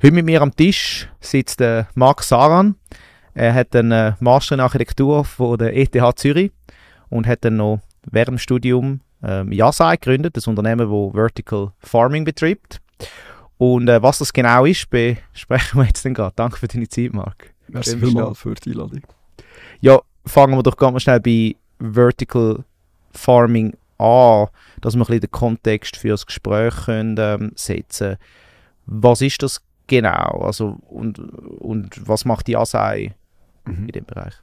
Heute mit mir am Tisch sitzt äh, Marc Saran. Er hat einen äh, Master in Architektur von der ETH Zürich und hat dann noch während dem Studium ähm, Yasai gegründet, das Unternehmen, das Vertical Farming betreibt. Und äh, was das genau ist, besprechen wir jetzt dann gerade. Danke für deine Zeit, Marc. Merci vielmals für die Einladung. Ja, fangen wir doch ganz mal schnell bei Vertical Farming an, dass wir ein bisschen den Kontext für das Gespräch können, ähm, setzen Was ist das genau? Also, und, und was macht die Asei mhm. in dem Bereich?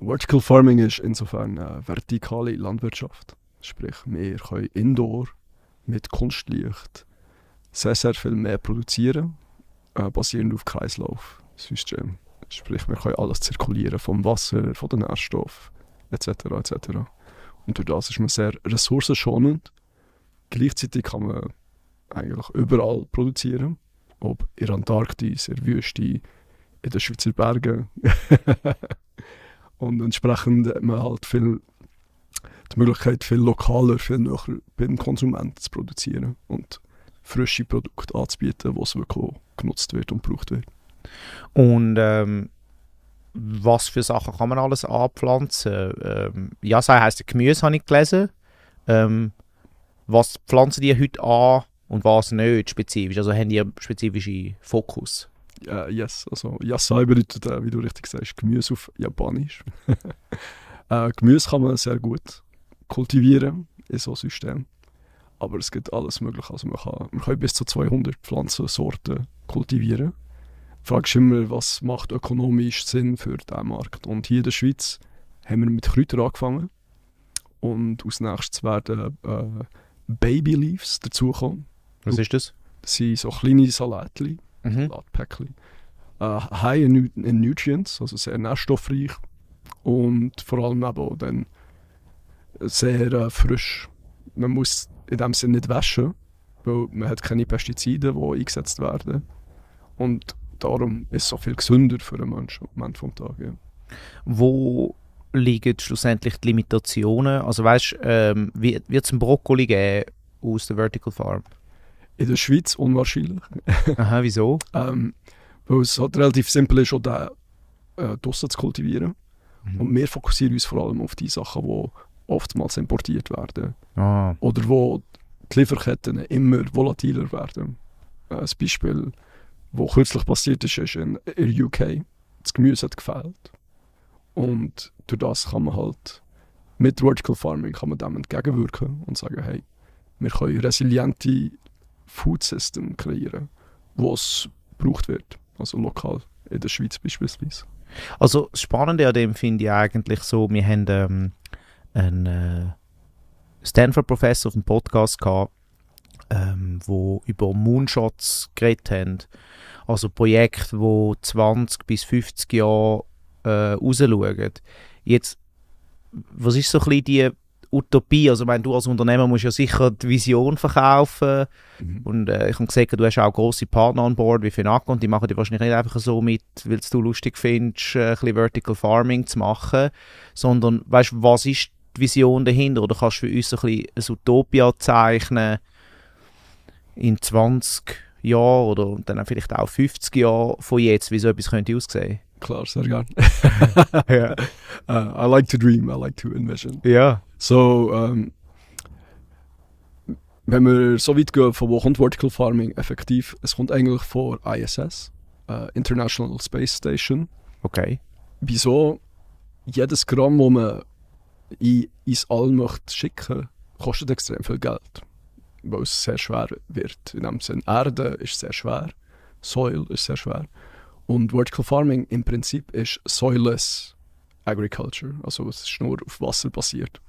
Vertical Farming ist insofern eine vertikale Landwirtschaft. Sprich, wir können indoor mit Kunstlicht sehr, sehr viel mehr produzieren, äh, basierend auf Kreislaufsystem. Sprich, wir können alles zirkulieren, vom Wasser, von den Nährstoffen etc. etc. Und durch das ist man sehr ressourcenschonend. Gleichzeitig kann man eigentlich überall produzieren. Ob in der Antarktis, in der Wüste, in den Schweizer Bergen. Und entsprechend hat man halt viel die Möglichkeit, viel lokaler, viel näher beim Konsumenten zu produzieren und frische Produkte anzubieten, was wirklich genutzt wird und gebraucht wird. Und ähm, was für Sachen kann man alles anpflanzen? Ähm, ja, sei heißt Gemüse, habe ich gelesen. Ähm, was pflanzen die heute an und was nicht spezifisch? Also haben die einen spezifischen Fokus? Ja, yes, also Yasai bedeutet, äh, wie du richtig sagst, Gemüse auf Japanisch. äh, Gemüse kann man sehr gut kultivieren in so einem System. Aber es gibt alles mögliche. Also man kann, man kann bis zu 200 Pflanzensorten kultivieren. Fragst immer, was macht ökonomisch Sinn für diesen Markt? Und hier in der Schweiz haben wir mit Kräutern angefangen. Und als nächstes werden äh, Baby Leaves dazukommen. Was ist das? Das sind so kleine Salatchen, mhm. Salatpäckchen. Äh, high in, in Nutrients, also sehr nährstoffreich. Und vor allem eben dann sehr äh, frisch. Man muss in dem Sinne nicht waschen, weil man hat keine Pestizide, die eingesetzt werden. Und darum ist es so viel gesünder für einen Menschen am Ende des Tages. Ja. Wo liegen schlussendlich die Limitationen? Also weißt du, ähm, wird es einen Brokkoli geben aus der Vertical Farm? In der Schweiz unwahrscheinlich. Aha, wieso? ähm, weil es halt relativ simpel ist, auch den äh, draussen zu kultivieren. Mhm. Und wir fokussieren uns vor allem auf die Sachen, die oftmals importiert werden. Ah. Oder wo die Lieferketten immer volatiler werden. Ein Beispiel, das kürzlich passiert ist, ist in der UK. Das Gemüse hat gefehlt. Und durch das kann man halt mit Vertical Farming kann man dem entgegenwirken und sagen, hey, wir können resiliente Food System kreieren, was gebraucht wird, also lokal in der Schweiz beispielsweise. Also das Spannende an dem finde ich eigentlich so, wir haben ähm, einen äh, Stanford-Professor auf dem Podcast gehabt, ähm, wo über Moonshots geredet haben. Also Projekte, wo 20 bis 50 Jahre äh, rausschauen. Jetzt, was ist so ein bisschen die Utopie? Also, ich meine, du als Unternehmer musst ja sicher die Vision verkaufen. Mhm. Und äh, ich habe gesagt, du hast auch grosse Partner an Bord wie Finaco und die machen die wahrscheinlich nicht einfach so mit, weil du lustig findest, äh, ein bisschen Vertical Farming zu machen, sondern weißt was ist die Vision dahinter? Oder kannst du für uns ein bisschen ein Utopia zeichnen in 20 Jahren oder dann vielleicht auch 50 Jahren von jetzt, wie so etwas könnte aussehen? Klar, sehr gerne. yeah. uh, I like to dream, I like to envision. Ja. So, um, wenn wir so weit gehen, von wo kommt Vertical Farming effektiv? Es kommt eigentlich vor ISS, uh, International Space Station. Okay. Wieso? Jedes Gramm, das man in, ins All möchte schicken, kostet extrem viel Geld. Weil es sehr schwer wird. In dem Sinne, Erde ist sehr schwer, Soil ist sehr schwer. Und Vertical Farming im Prinzip ist soilless Agriculture. Also es ist nur auf Wasser basiert.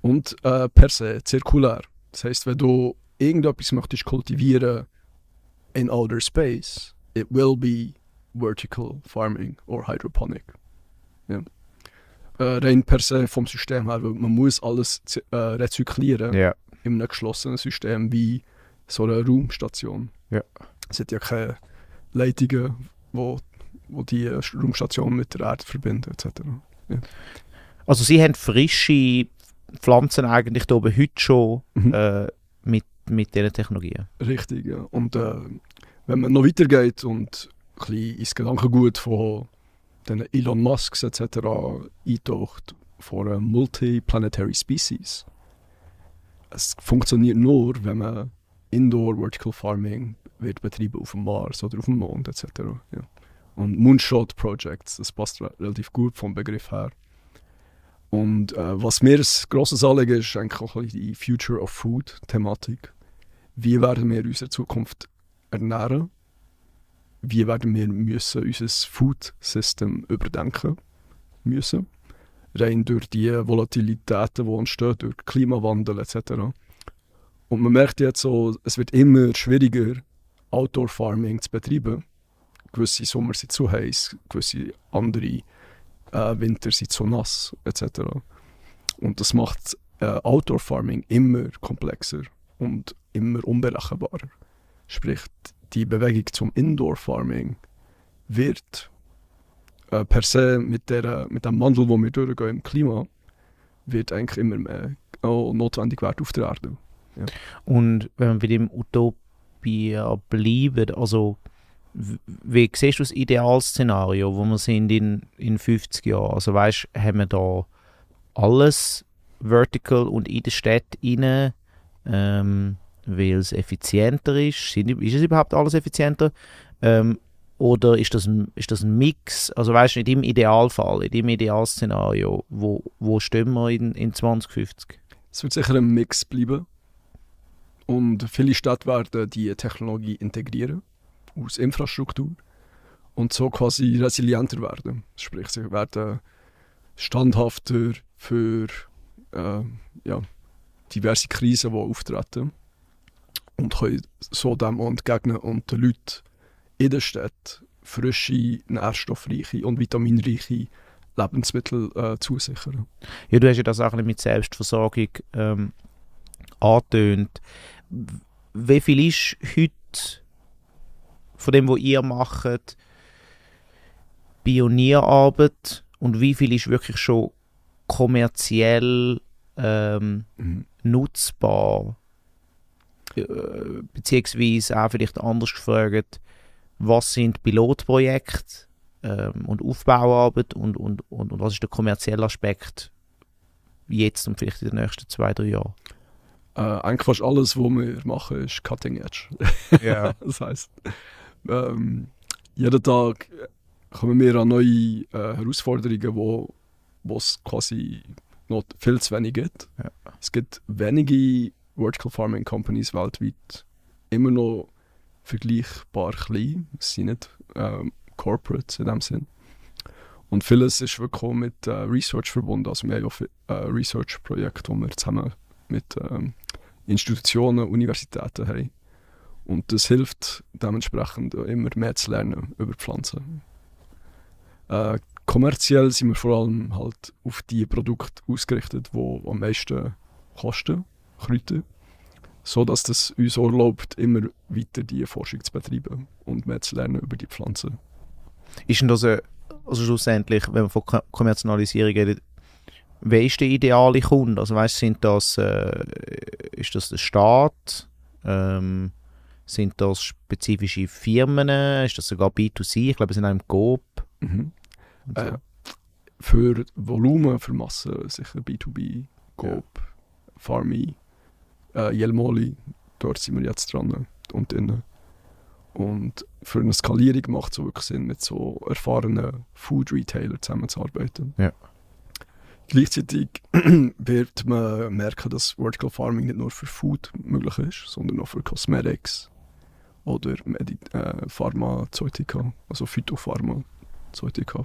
Und äh, per se zirkulär. Das heißt, wenn du irgendetwas möchtest kultivieren in outer space, it will be vertical farming or hydroponic. Ja äh, rein per se vom System her, weil man muss alles äh, rezyklieren yeah. in einem geschlossenen System wie so eine Raumstation. Yeah. Es hat ja keine Leitungen, wo, wo die Raumstation mit der Erde verbinden etc. Ja. Also sie haben frische Pflanzen eigentlich da oben heute schon mhm. äh, mit, mit diesen Technologien? Richtig, ja. Und äh, wenn man noch weitergeht und ein bisschen ins Gedankengut von den Elon Musks etc. eintaucht, von einer Multiplanetary Species. Es funktioniert nur, wenn man Indoor Vertical Farming wird betrieben auf dem Mars oder auf dem Mond etc. Ja. Und Moonshot Projects, das passt re relativ gut vom Begriff her. Und äh, was mir ein grosses Anliegen ist, eigentlich auch die Future of Food Thematik. Wie werden wir unsere Zukunft ernähren? Wie werden wir müssen unser Food System überdenken müssen? Rein durch die Volatilitäten, die entstehen, durch Klimawandel etc. Und man merkt jetzt so, es wird immer schwieriger, Outdoor Farming zu betreiben. Gewisse Sommer sind zu heiß, gewisse andere äh, Winter sind zu nass etc. Und das macht äh, Outdoor Farming immer komplexer und immer unberechenbarer. Sprich, die Bewegung zum Indoor Farming wird äh, per se mit, der, mit dem Wandel, wo wir durchgehen im Klima, wird eigentlich immer mehr auch notwendig werden auf der Erde. Ja. Und wenn wir bei dem Utopia bleiben, also wie siehst du das Idealszenario, wo wir sind in, in 50 Jahren? Also weißt, haben wir da alles vertical und in der Stadt rein, ähm, weil es effizienter ist? Sind, ist es überhaupt alles effizienter? Ähm, oder ist das, ein, ist das ein Mix? Also weißt du, in deinem Idealfall, in deinem Idealszenario, wo, wo stehen wir in, in 2050? Es wird sicher ein Mix bleiben. Und viele Städte werden die Technologie integrieren aus Infrastruktur und so quasi resilienter werden. Sprich, sie werden standhafter für äh, ja, diverse Krisen, die auftreten und können so dem entgegnen und den Leuten in der Stadt frische, nährstoffreiche und vitaminreiche Lebensmittel äh, zusichern. Ja, du hast ja das auch mit Selbstversorgung ähm, angetönt. Wie viel ist heute von dem, was ihr macht, Pionierarbeit und wie viel ist wirklich schon kommerziell ähm, mhm. nutzbar? Äh, beziehungsweise auch vielleicht anders gefragt, was sind Pilotprojekte ähm, und Aufbauarbeit und, und, und, und was ist der kommerzielle Aspekt jetzt und vielleicht in den nächsten zwei, drei Jahren? Äh, eigentlich fast alles, was wir machen, ist Cutting Edge. Ja. das heißt, ähm, jeden Tag kommen wir an neue äh, Herausforderungen, wo es quasi noch viel zu wenig gibt. Ja. Es gibt wenige Vertical Farming Companies weltweit, immer noch vergleichbar klein. Es sind nicht ähm, Corporates in dem Sinn. Und vieles ist wirklich mit äh, Research verbunden. Also wir haben auch äh, Research-Projekte, die wir zusammen mit ähm, Institutionen, Universitäten haben. Und das hilft dementsprechend immer mehr zu lernen über Pflanzen. Äh, kommerziell sind wir vor allem halt auf die Produkte ausgerichtet, die am meisten kosten, Kräuter so dass das uns erlaubt, immer weiter die Forschung zu betreiben und mehr zu lernen über die Pflanzen. Ist denn das, eine, also schlussendlich, wenn man von Kommerzialisierung redet, wer ist der ideale Kunde? Also weißt, sind das, äh, ist das der Staat? Ähm, sind das spezifische Firmen? Ist das sogar B2C? Ich glaube, es sind auch im Coop. Mhm. So. Äh, für Volumen, für Masse sicher B2B, Coop, ja. Farmy äh, Jelmoli, dort sind wir jetzt dran und innen. Und für eine Skalierung macht es wirklich Sinn, mit so erfahrenen Food-Retailern zusammenzuarbeiten. Ja. Gleichzeitig wird man merken, dass Vertical Farming nicht nur für Food möglich ist, sondern auch für Cosmetics oder Medi äh, Pharmazeutika, also Phytopharmazeutika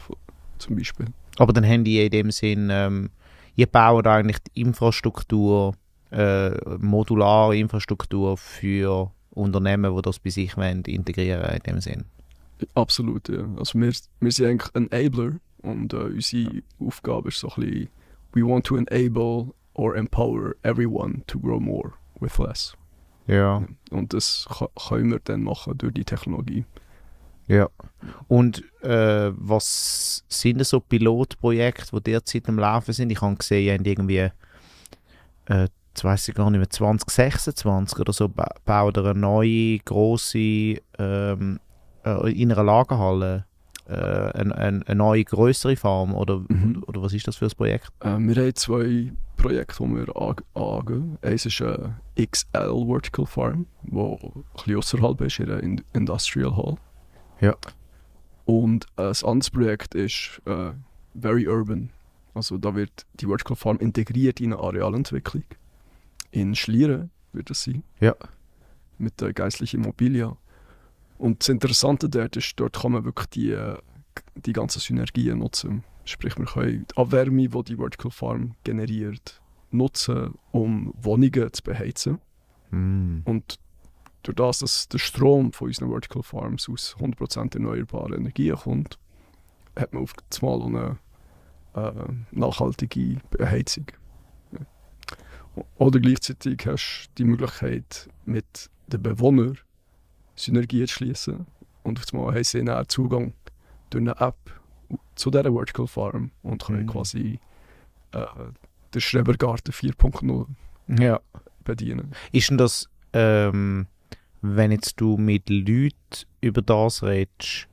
zum Beispiel. Aber dann haben die in dem Sinn, ähm, ihr baut eigentlich die Infrastruktur äh, modulare Infrastruktur für Unternehmen, die das bei sich wollen, integrieren in dem Sinn. Absolut, ja. Also wir, wir sind eigentlich ein Enabler und äh, unsere ja. Aufgabe ist so ein bisschen we want to enable or empower everyone to grow more with less. Ja. Und das können wir dann machen durch die Technologie. Ja. Und äh, was sind so Pilotprojekte, die derzeit am Laufen sind? Ich habe gesehen, ihr habt irgendwie äh, jetzt weiss ich gar nicht mehr, 2026 oder so, ba baut er eine neue, grosse, ähm, äh, in einer Lagerhalle, äh, eine, eine, eine neue, größere Farm, oder, Mhm. oder was ist das für ein Projekt? Äh, wir haben zwei Projekte, die wir an- angehen. Eins ist eine XL Vertical Farm, die ein bisschen außerhalb ist, in In- Industrial Hall. Ja. Und ein anderes Projekt ist äh, Very Urban. Also da wird die Vertical Farm integriert in eine Arealentwicklung. In Schlieren wird das sein. Ja. Mit der geistlichen Immobilie. Und das Interessante dort ist, dort kann man wirklich die, äh, die ganzen Synergien nutzen. Sprich, wir können die Abwärme, die die Vertical Farm generiert, nutzen, um Wohnungen zu beheizen. Mm. Und durch das, dass der Strom von unseren Vertical Farms aus 100% erneuerbarer Energie kommt, hat man auf einmal eine äh, nachhaltige Beheizung. Ja. Oder gleichzeitig hast du die Möglichkeit, mit den Bewohnern Synergien zu schließen. Und auf einmal haben sie dann Zugang durch eine App zu dieser Vertical Farm und können Mhm. quasi äh, den Schrebergarten 4.0 Ja. bedienen. Ist denn das, ähm, wenn jetzt du mit Leuten über das redest,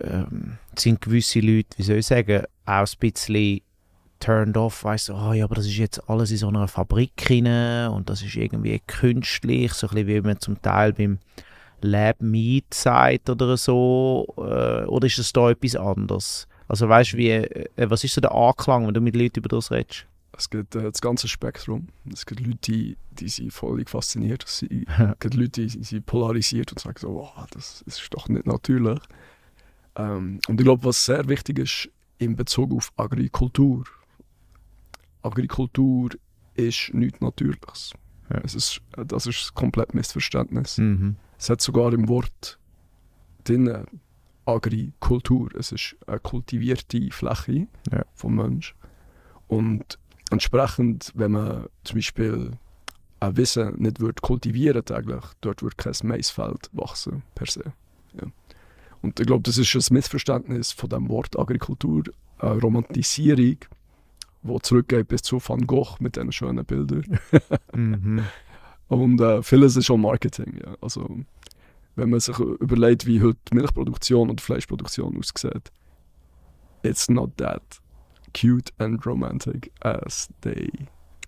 ähm, sind gewisse Leute, wie soll ich sagen, auch ein bisschen turned off, weißt du, oh ja, aber das ist jetzt alles in so einer Fabrik rein und das ist irgendwie künstlich, so ein bisschen wie man zum Teil beim Lab Meat sagt oder so, äh, oder ist es da etwas anderes? Also weißt du, wie, äh, was ist so der Anklang, wenn du mit Leuten über das redest? Es gibt äh, das ganze Spektrum. Es gibt Leute, die, die sind völlig fasziniert. Es gibt Leute, die sind polarisiert und sagen so, wow, das ist doch nicht natürlich. Ähm, und ich glaube, was sehr wichtig ist in Bezug auf Agrikultur. Agrikultur ist nichts Natürliches. Ja. Es ist, das ist ein komplett Missverständnis. Mhm. Es hat sogar im Wort drin Agrikultur. Es ist eine kultivierte Fläche Ja. vom Mensch. Und entsprechend, wenn man zum Beispiel ein Wissen nicht wird kultivieren täglich, dort wird kein Maisfeld wachsen per se. Ja. Und ich glaube, das ist ein Missverständnis von dem Wort Agrikultur, eine Romantisierung, wo zurückgeht bis zu Van Gogh mit diesen schönen Bildern. Mhm. Und äh, vieles ist auch Marketing. Ja. Also, wenn man sich überlegt, wie heute Milchproduktion und Fleischproduktion aussieht, it's not that cute and romantic as they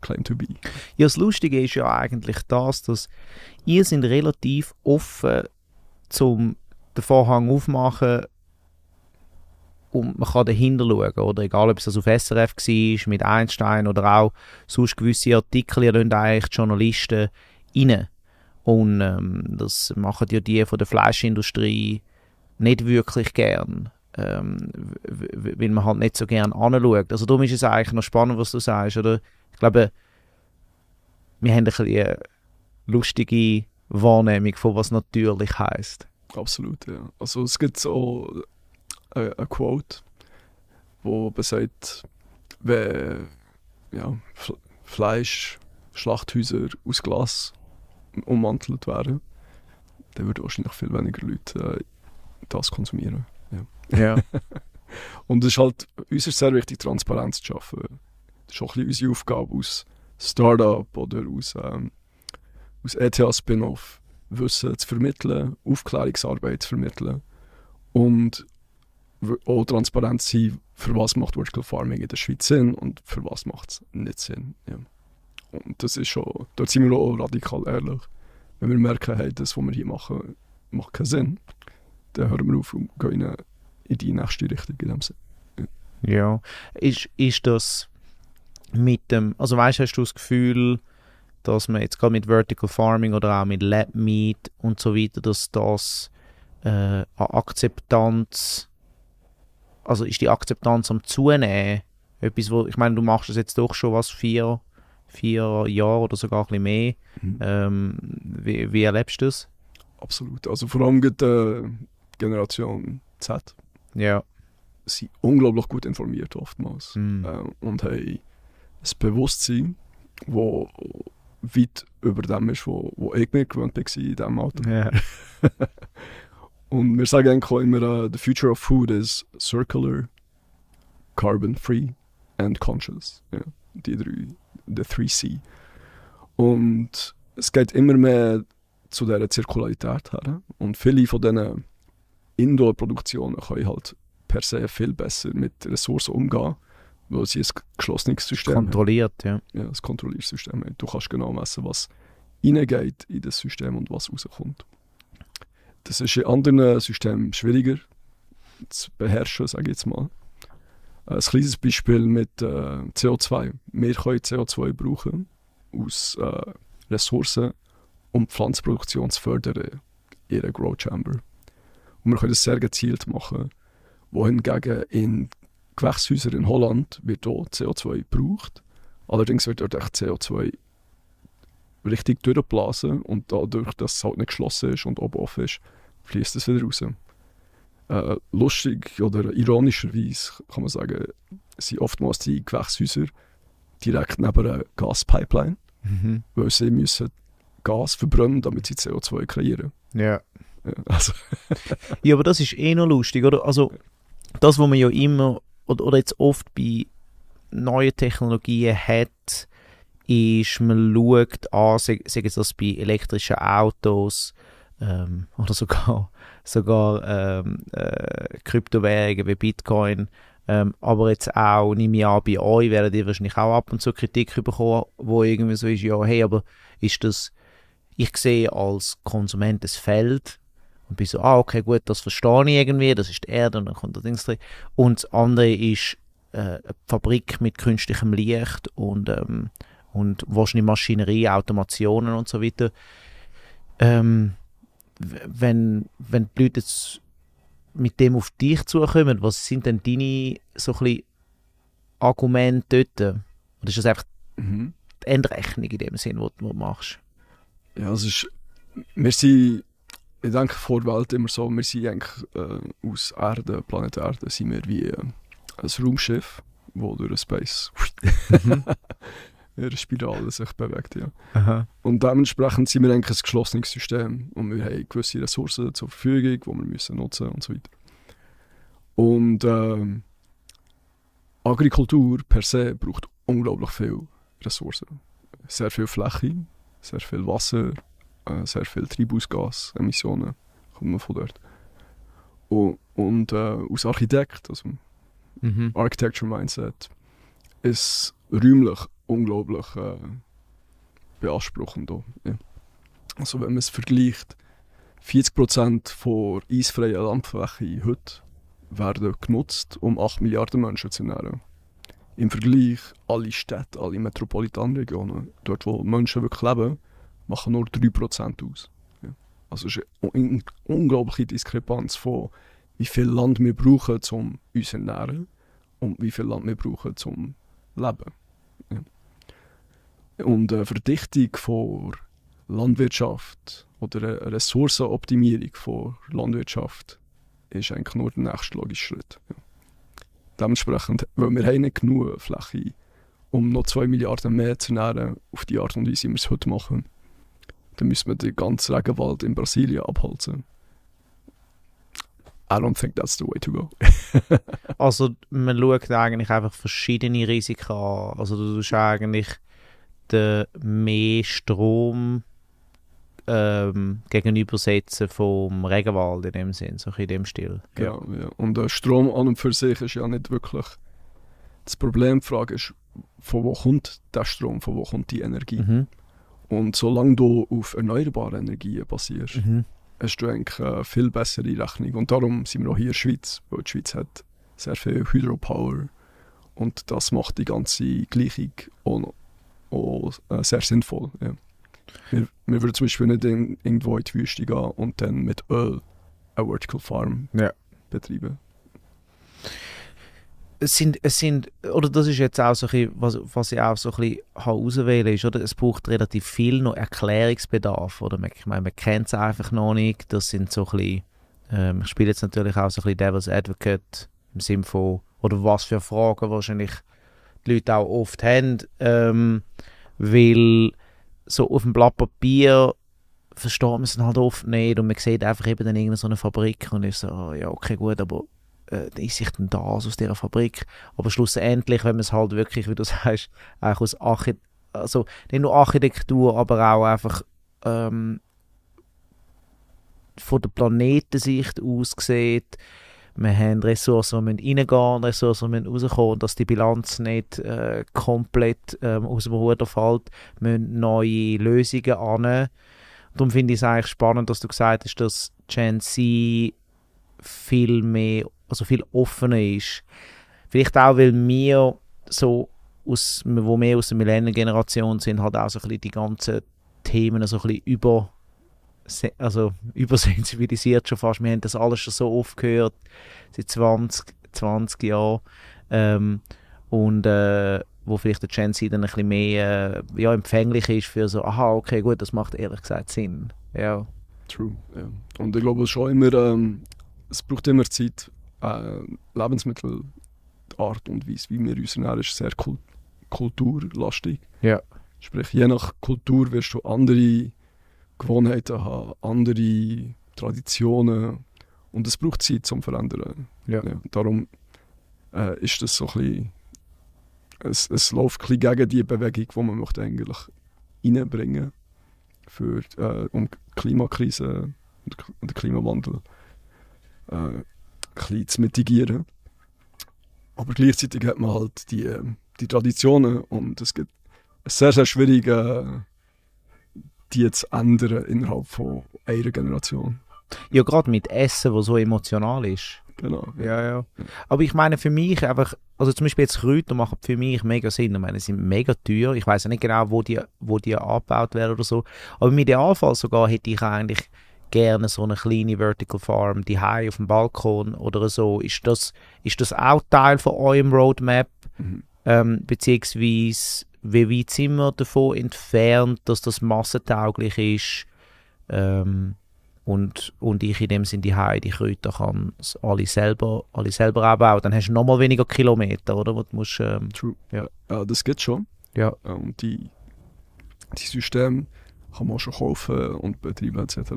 claim to be. Ja, das Lustige ist ja eigentlich das, dass ihr sind relativ offen zum den Vorhang aufmachen und man kann dahinter schauen, oder? Egal, ob es das auf SRF war, mit Einstein oder auch sonst gewisse Artikel, lasst eigentlich die Journalisten rein. Und ähm, das machen ja die von der Fleischindustrie nicht wirklich gern. Ähm, weil man halt nicht so gern anschaut. Also darum ist es eigentlich noch spannend, was du sagst, oder? Ich glaube, wir haben eine lustige Wahrnehmung von was natürlich heißt. Absolut, ja. Also es gibt so eine, eine Quote, wo besagt, wenn ja, F Fleisch, Schlachthäuser aus Glas ummantelt wären, dann würden wahrscheinlich viel weniger Leute äh, das konsumieren. Ja. Und es ist halt, uns ist sehr wichtig, Transparenz zu schaffen. Das ist auch ein bisschen unsere Aufgabe aus Startup oder aus, ähm, aus ETH-Spin-Off, Wissen zu vermitteln, Aufklärungsarbeit zu vermitteln und auch transparent sein, für was macht Vertical Farming in der Schweiz Sinn und für was macht es nicht Sinn. Ja. Und das ist schon, dort sind wir auch radikal ehrlich. Wenn wir merken, hey, das, was wir hier machen, macht keinen Sinn, dann hören wir auf und gehen in, in die nächste Richtung in dem Sinn. ja. Ist, ist das mit dem, also weißt du, hast du das Gefühl, dass man jetzt gerade mit Vertical Farming oder auch mit Lab Meat und so weiter, dass das äh, an Akzeptanz, also ist die Akzeptanz am Zunehmen? Etwas, wo, ich meine, du machst das jetzt doch schon was, vier, vier Jahre oder sogar ein bisschen mehr. Ähm, wie, wie erlebst du das? Absolut. Also vor allem die äh, Generation Z Ja. sind unglaublich gut informiert oftmals Mm. äh, und haben ein Bewusstsein, wo weit über dem ist, wo, wo ich mir gewöhnt war in diesem Alter. ja. Und wir sagen eigentlich auch immer, äh, the future of food is circular, carbon free and conscious. Ja, die drei der 3C. Und es geht immer mehr zu dieser Zirkularität her. Und viele von diesen Indoor-Produktionen können halt per se viel besser mit Ressourcen umgehen, weil sie ein geschlossenes System Kontrolliert, ja. haben. Ja, ein Kontrolliersystem haben. Du kannst genau messen, was reingeht in das System und was rauskommt. Das ist in anderen Systemen schwieriger zu beherrschen, sage ich jetzt mal. Ein kleines Beispiel mit äh, CO2. Wir können CO2 brauchen aus äh, Ressourcen, um Pflanzenproduktion zu fördern in ihrer Grow Chamber. Und wir können das sehr gezielt machen. Wohingegen in Gewächshäusern in Holland wird auch CO2 gebraucht. Allerdings wird dort echt CO2 richtig durchgeblasen und dadurch, dass es halt nicht geschlossen ist und oben offen ist, fließt es wieder raus. Äh, lustig oder ironischerweise kann man sagen, sind oftmals die Gewächshäuser direkt neben einer Gaspipeline, Mhm. weil sie müssen Gas verbrennen, damit sie CO2 kreieren. Ja. Ja, also, Ja, aber das ist eh noch lustig, oder? Also, das, was man ja immer, oder, oder jetzt oft bei neuen Technologien hat, ist, man schaut an, sei, sei es das bei elektrischen Autos ähm, oder sogar, sogar ähm, äh, Kryptowährungen wie Bitcoin, ähm, aber jetzt auch, nehme ich an, bei euch werdet ihr wahrscheinlich auch ab und zu Kritik bekommen, wo irgendwie so ist, ja, hey, aber ist das, ich sehe als Konsument das Feld und bin so, ah, okay, gut, das verstehe ich irgendwie, das ist die Erde und dann kommt das Dings drin. Und das andere ist äh, eine Fabrik mit künstlichem Licht und, ähm, und wahrscheinlich Maschinerie, Automationen und so weiter. Ähm, wenn, wenn die Leute jetzt mit dem auf dich zukommen, was sind denn deine so ein Argumente dort? Oder ist das einfach mhm. die Endrechnung in dem Sinn, was du machst? Ja, es ist, wir sind, ich denke vor der Welt immer so, wir sind eigentlich äh, aus Erde, Planet Erde, sind wir wie äh, ein Raumschiff, das durch den Space in einer Spirale sich bewegt, ja. Aha. Und dementsprechend sind wir eigentlich ein geschlossenes System und wir haben gewisse Ressourcen zur Verfügung, die wir müssen nutzen und so weiter. Und ähm, Agrikultur per se braucht unglaublich viel Ressourcen. Sehr viel Fläche, sehr viel Wasser, äh, sehr viel Treibhausgasemissionen kommen von dort. Und, und äh, als Architekt, also Mhm. Architecture Mindset, ist räumlich unglaublich äh, beanspruchend. Auch, ja. Also wenn man es vergleicht, 40% von eisfreien Landfläche heute werden genutzt, um 8 Milliarden Menschen zu ernähren. Im Vergleich, alle Städte, alle Metropolitanregionen, dort wo Menschen wirklich leben, machen nur 3% aus. Ja. Also es ist eine un unglaubliche Diskrepanz von wie viel Land wir brauchen, um uns zu ernähren und wie viel Land wir brauchen, zum Leben. Und eine Verdichtung von Landwirtschaft oder eine Ressourcenoptimierung von Landwirtschaft ist eigentlich nur der nächste logische Schritt. Ja. Dementsprechend, weil wir haben nicht genug Fläche, um noch 2 Milliarden mehr zu ernähren, auf die Art und Weise, wie wir es heute machen, dann müssen wir den ganzen Regenwald in Brasilien abholzen. I don't think that's the way to go. Also man schaut eigentlich einfach verschiedene Risiken an. Also du tust eigentlich den mehr Strom ähm, gegenübersetzen vom Regenwald in dem Sinn, so in dem Stil. Ja, ja. Und äh, Strom an und für sich ist ja nicht wirklich das Problem. Die Frage ist, von wo kommt der Strom, von wo kommt die Energie? Mhm. Und solange du auf erneuerbare Energien basierst, Mhm. hast du eigentlich eine viel bessere Rechnung. Und darum sind wir auch hier in der Schweiz, weil die Schweiz hat sehr viel Hydropower und das macht die ganze Gleichung auch, noch- auch äh, sehr sinnvoll. Ja. Wir, wir würden zum Beispiel nicht in, irgendwo in die Wüste gehen und dann mit Öl eine Vertical Farm Ja. betreiben. Es sind, es sind, oder das ist jetzt auch so ein bisschen, was, was ich auch so ein bisschen habe auswählen ist, oder? Es braucht relativ viel noch Erklärungsbedarf, oder? Man, ich meine, man kennt es einfach noch nicht. Das sind so ein bisschen, ähm, ich spiele jetzt natürlich auch so ein bisschen Devil's Advocate im Sinne von, oder was für Fragen wahrscheinlich die Leute auch oft haben, ähm, weil so auf dem Blatt Papier versteht man es halt oft nicht und man sieht einfach eben dann irgendeine so eine Fabrik und ist so, ah, ja okay gut, aber äh, ist sich denn das aus dieser Fabrik? Aber schlussendlich, wenn man es halt wirklich, wie du sagst, auch aus Archi also nicht nur Architektur, aber auch einfach ähm, von der Planetensicht aus sieht, wir haben Ressourcen, die müssen reingehen, Ressourcen, die müssen rauskommen, dass die Bilanz nicht äh, komplett ähm, aus dem Ruder fällt, wir müssen neue Lösungen an. Darum finde ich es eigentlich spannend, dass du gesagt hast, dass Gen Z viel mehr, also viel offener ist. Vielleicht auch, weil wir so aus, wo wir aus der Millennial-Generation sind, halt auch so ein bisschen die ganzen Themen so ein bisschen über also übersensibilisiert schon fast. Wir haben das alles schon so oft gehört, seit 20, 20 Jahren. Ähm, und äh, wo vielleicht der Gen Z dann ein bisschen mehr äh, ja, empfänglich ist für so, aha, okay, gut, das macht ehrlich gesagt Sinn. Ja. True, ja. Und ich glaube schon immer, ähm, es braucht immer Zeit, äh, Lebensmittel, die Art und Weise, wie wir uns ernähren, ist sehr kult kulturlastig. Ja. Sprich, je nach Kultur wirst du andere Gewohnheiten haben, andere Traditionen und es braucht Zeit zum Verändern. Ja. Ja, darum äh, ist das so ein bisschen, es, es läuft ein gegen die Bewegung, die man möchte eigentlich reinbringen für äh, um die Klimakrise und den Klimawandel äh, ein bisschen zu mitigieren. Aber gleichzeitig hat man halt die, die Traditionen und es gibt sehr, sehr schwierige die zu ändern innerhalb von einer Generation. Ja, gerade mit Essen, wo so emotional ist. Genau. Ja, ja. Aber ich meine, für mich einfach, also zum Beispiel jetzt Kräuter machen für mich mega Sinn. Ich meine, sie sind mega teuer. Ich weiß ja nicht genau, wo die, wo die abgebaut werden oder so. Aber im Idealfall sogar hätte ich eigentlich gerne so eine kleine Vertical Farm, die Hai auf dem Balkon oder so. Ist das, ist das auch Teil von eurem Roadmap? Mhm. Ähm, beziehungsweise wie weit sind wir davon entfernt, dass das massentauglich ist ähm, und, und ich in dem Sinne die Heide, die Kräuter kann alle selber, alle selber anbauen. Dann hast du nochmal weniger Kilometer, oder? Du musst, ähm, True. Ja. ja, das geht schon. Ja. Und die, die Systeme kann man schon kaufen und betreiben etc.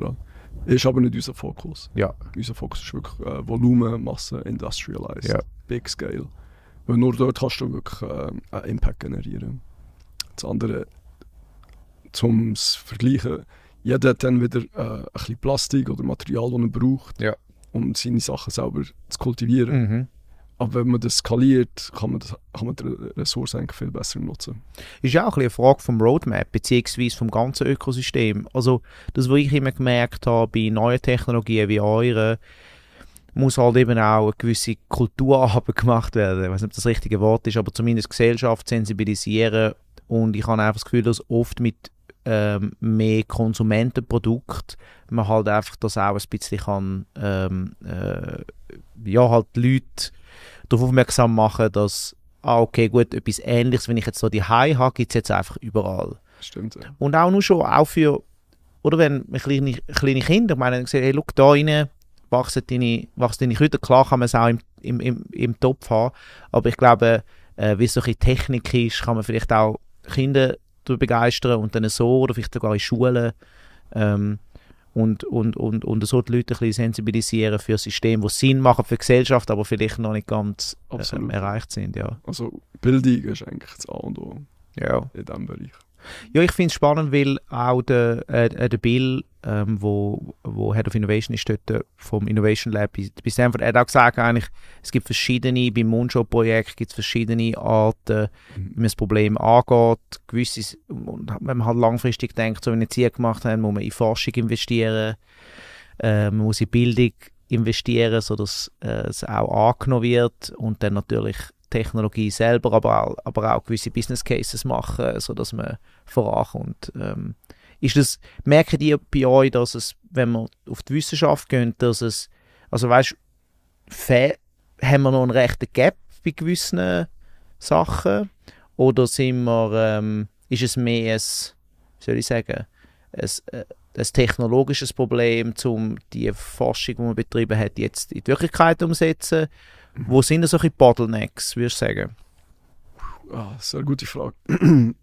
Ist aber nicht unser Fokus. Ja. Unser Fokus ist wirklich äh, Volumen, Masse, Industrialized, ja. Big Scale. Weil nur dort kannst du wirklich äh, einen Impact generieren. Das andere, zum zu vergleichen, jeder hat dann wieder äh, ein bisschen Plastik oder Material, das er braucht, ja. um seine Sachen selber zu kultivieren. Mhm. Aber wenn man das skaliert, kann man, das, kann man die Ressource eigentlich viel besser nutzen. Ist ja auch ein eine Frage vom Roadmap, beziehungsweise vom ganzen Ökosystem. Also, das, was ich immer gemerkt habe bei neuen Technologien wie euren, muss halt eben auch eine gewisse Kulturarbeit gemacht werden. Ich weiß nicht, ob das das richtige Wort ist, aber zumindest Gesellschaft sensibilisieren und ich habe einfach das Gefühl, dass oft mit ähm, mehr Konsumentenprodukt man halt einfach das auch ein bisschen kann, ähm, äh, ja, halt Leute darauf aufmerksam machen, dass, ah, okay, gut, etwas Ähnliches, wenn ich jetzt so die High habe, gibt es jetzt einfach überall. Stimmt, ja. Und auch nur schon, auch für, oder wenn kleine, kleine Kinder, ich meine, sagen, hey, schau, da rein wachsen deine, wachsen deine Kräuter, klar kann man es auch im, im, im, im Topf haben, aber ich glaube, äh, wie es so ein Technik ist, kann man vielleicht auch Kinder begeistern und dann so oder vielleicht sogar in Schulen ähm, und, und, und, und so die Leute ein bisschen sensibilisieren für ein System, das Sinn macht für die Gesellschaft, aber vielleicht noch nicht ganz ähm, erreicht sind. Ja. Also Bildung ist eigentlich das A und O ja. in diesem Bereich. Ja, ich finde es spannend, weil auch der, äh, äh, der Bill, ähm, wo, wo Head of Innovation ist, dort äh, vom Innovation Lab bei, bei Stanford, er hat auch gesagt, eigentlich, es gibt verschiedene, beim Moonshot-Projekt gibt es verschiedene Arten, mhm. wie man das Problem angeht. Gewisse, wenn man halt langfristig denkt, so wie wir Ziel gemacht haben, muss man in Forschung investieren, äh, man muss in Bildung investieren, sodass äh, es auch angenommen wird und dann natürlich Technologie selber, aber auch, aber auch gewisse Business Cases machen, sodass man vorankommt. Ähm, ist das, merken die bei euch, dass es, wenn man auf die Wissenschaft geht, dass es, also weißt haben wir noch einen rechten Gap bei gewissen Sachen? Oder sind wir, ähm, ist es mehr ein, wie soll ich sagen, ein, äh, ein technologisches Problem, um die Forschung, die man betrieben hat, jetzt in die Wirklichkeit umzusetzen? Wo sind solche Bottlenecks, würdest du sagen? Ah, sehr gute Frage.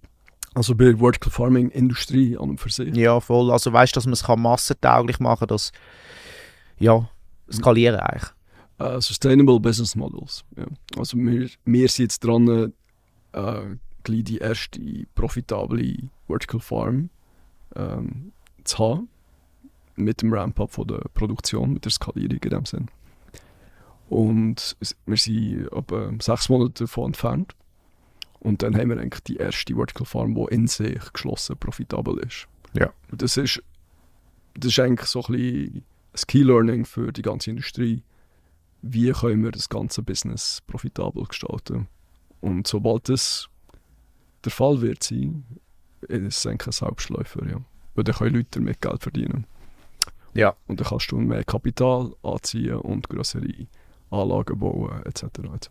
Also bei der Vertical Farming Industrie an und für sich. Ja, voll. Also weißt du, dass man es massentauglich machen kann, dass ja, skalieren eigentlich. Uh, sustainable Business Models. Ja. Also wir, wir sind jetzt dran, uh, gleich die erste profitable Vertical Farm ähm, zu haben. Mit dem Ramp-up von der Produktion, mit der Skalierung in dem Sinn. Und wir sind etwa sechs Monate davon entfernt. Und dann haben wir eigentlich die erste Vertical Farm, die in sich geschlossen profitabel ist. Ja. Und das ist, das ist eigentlich so ein bisschen ein Key-Learning für die ganze Industrie. Wie können wir das ganze Business profitabel gestalten? Und sobald das der Fall wird sein, ist es eigentlich ein Selbstläufer, ja. Weil dann können Leute damit Geld verdienen. Ja. Und dann kannst du mehr Kapital anziehen und größere Anlagen bauen, etc. etc.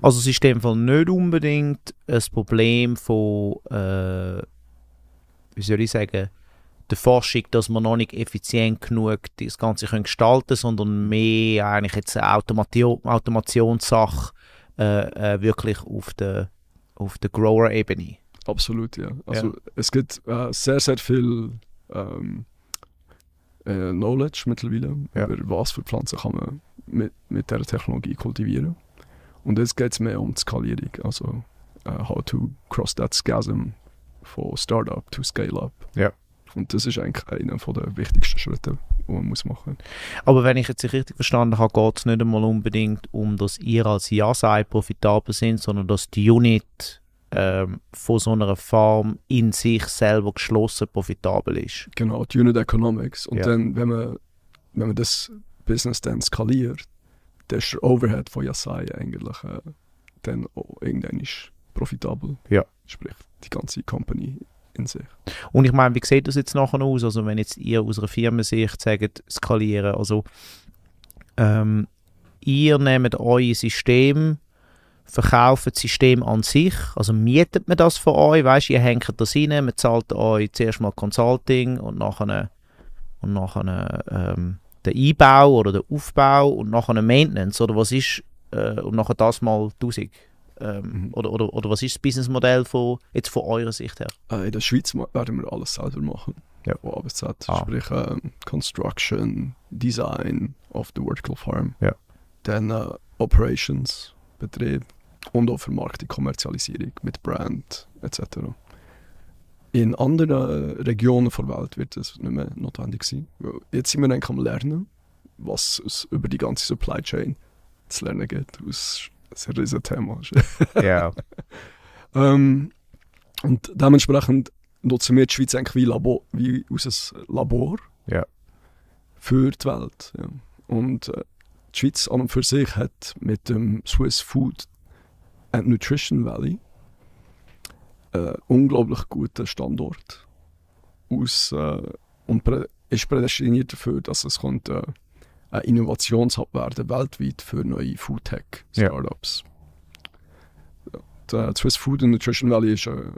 Also es ist in dem Fall nicht unbedingt ein Problem von, äh, wie soll ich sagen, der Forschung, dass man noch nicht effizient genug das Ganze können gestalten können, sondern mehr eigentlich jetzt eine Automatio Automationssache äh, äh, wirklich auf der, auf der Grower-Ebene. Absolut, ja. Also es gibt äh, sehr, sehr viel ähm, äh, Knowledge mittlerweile Ja. über was für Pflanzen kann man mit, mit dieser Technologie kultivieren. Und jetzt geht es mehr um die Skalierung, also äh, how to cross that chasm von Startup to Scale-up. Ja. Und das ist eigentlich einer der wichtigsten Schritte, die man muss machen Aber wenn ich jetzt richtig verstanden habe, geht es nicht einmal unbedingt um, dass ihr als Yasai profitabel sind, sondern dass die Unit ähm, von so einer Farm in sich selber geschlossen profitabel ist. Genau, die Unit Economics. Und Ja. dann, wenn man, wenn man das Business dann skaliert, dann ist der Overhead von Yasai eigentlich äh, dann auch irgendwann ist profitabel. Ja. Sprich, die ganze Company in sich. Und ich meine, wie sieht das jetzt nachher aus? Also wenn jetzt ihr aus einer Firmensicht sagt, skalieren, also ähm, ihr nehmt euer System, verkauft das System an sich, also mietet man das von euch, weißt ihr hängt das rein, man zahlt euch zuerst mal Consulting und nachher, und nachher ähm, den Einbau oder den Aufbau und nachher eine Maintenance oder was ist, äh, und nachher das mal 1000. Ähm, Mhm. oder, oder, oder was ist das Businessmodell von, jetzt von eurer Sicht her? Äh, in der Schweiz werden wir alles selber machen. Ja. Von A bis Z. Ah. Sprich, ähm, Construction, Design of the Vertical Farm. Ja. Dann äh, Operations, Betrieb und auch Vermarktung, Kommerzialisierung mit Brand etc. In anderen äh, Regionen der Welt wird das nicht mehr notwendig sein. Jetzt sind wir eigentlich am Lernen, was es über die ganze Supply Chain zu lernen gibt. Das ist ein riesen Thema. Ja. Ähm, und dementsprechend nutzen wir die Schweiz eigentlich wie, Labor, wie aus einem Labor Ja. für die Welt. Ja. Und äh, die Schweiz an und für sich hat mit dem Swiss Food and Nutrition Valley einen unglaublich guten Standort aus, äh, und prä ist prädestiniert dafür, dass es könnte, äh, ein Innovationshub werden weltweit für neue Foodtech-Startups. Die Swiss Food and Nutrition Valley ist eine,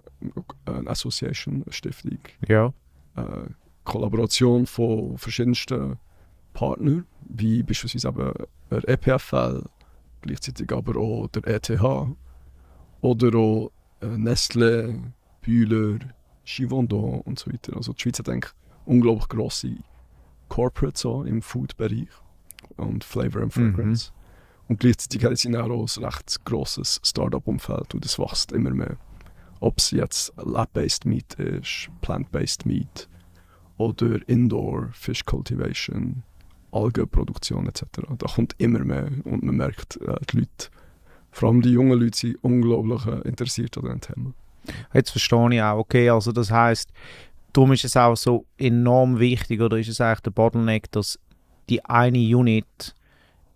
eine Association, eine Stiftung, ja. eine Kollaboration von verschiedensten Partnern, wie beispielsweise eben der EPFL, gleichzeitig aber auch der ETH oder auch äh, Nestlé, Bühler, Givaudan und so weiter. Also die Schweiz hat eigentlich unglaublich grosse Corporates so im Food-Bereich und Flavor and Fragrance. Und gleichzeitig hat sie auch ein recht grosses Startup-Umfeld und es wächst immer mehr. Ob es jetzt Lab-based Meat ist, Plant-based Meat oder Indoor Fish Cultivation, Algenproduktion etc. Da kommt immer mehr und man merkt, äh, die Leute, vor allem die jungen Leute, sind unglaublich äh, interessiert an diesem Thema. Jetzt verstehe ich auch, okay, also das heißt, darum ist es auch so enorm wichtig oder ist es eigentlich der Bottleneck, dass die eine Unit